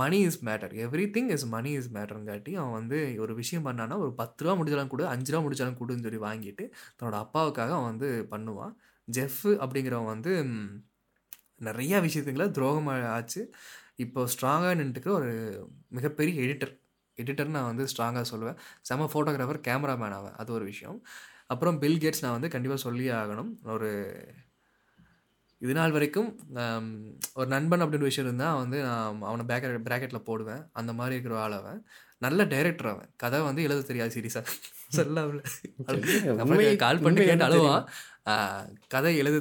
money is matter everything is money is மேட்டருங்காட்டி அவன் வந்து ஒரு விஷயம் பண்ணான்னா ஒரு பத்து ரூபா முடிச்சாலும் கொடு அஞ்சு ரூபா முடிச்சாலும் கொடுன்னு சொல்லி வாங்கிட்டு தன்னோட அப்பாவுக்காக அவன் வந்து பண்ணுவான். ஜெஃப் அப்படிங்கிறவன் வந்து நிறையா விஷயத்துங்களை துரோகமாக ஆச்சு. இப்போ ஸ்ட்ராங்காக நின்றுக்கிற ஒரு மிகப்பெரிய எடிட்டர் எடிட்டர் நான் வந்து ஸ்ட்ராங்காக சொல்லுவேன். செம ஃபோட்டோகிராஃபர் கேமராமேன் அவன் அது ஒரு விஷயம். அப்புறம் பில் கேட்ஸ் நான் வந்து கண்டிப்பாக சொல்லியே ஆகணும். ஒரு இது நாள் வரைக்கும் ஒரு நண்பன் அப்படின்னு விஷயம் இருந்தால் வந்து நான் அவனை பேக்கெட் ப்ராக்கெட்டில் போடுவேன். அந்த மாதிரி இருக்கிற ஆள் அவன். நல்ல டைரக்டர் அவன். கதை வந்து எழுத தெரியாது சீரியஸாக சொல்லுங்க. சொல்ல கால் பண்ணி கேட்டு அழுவான். கதை எழுத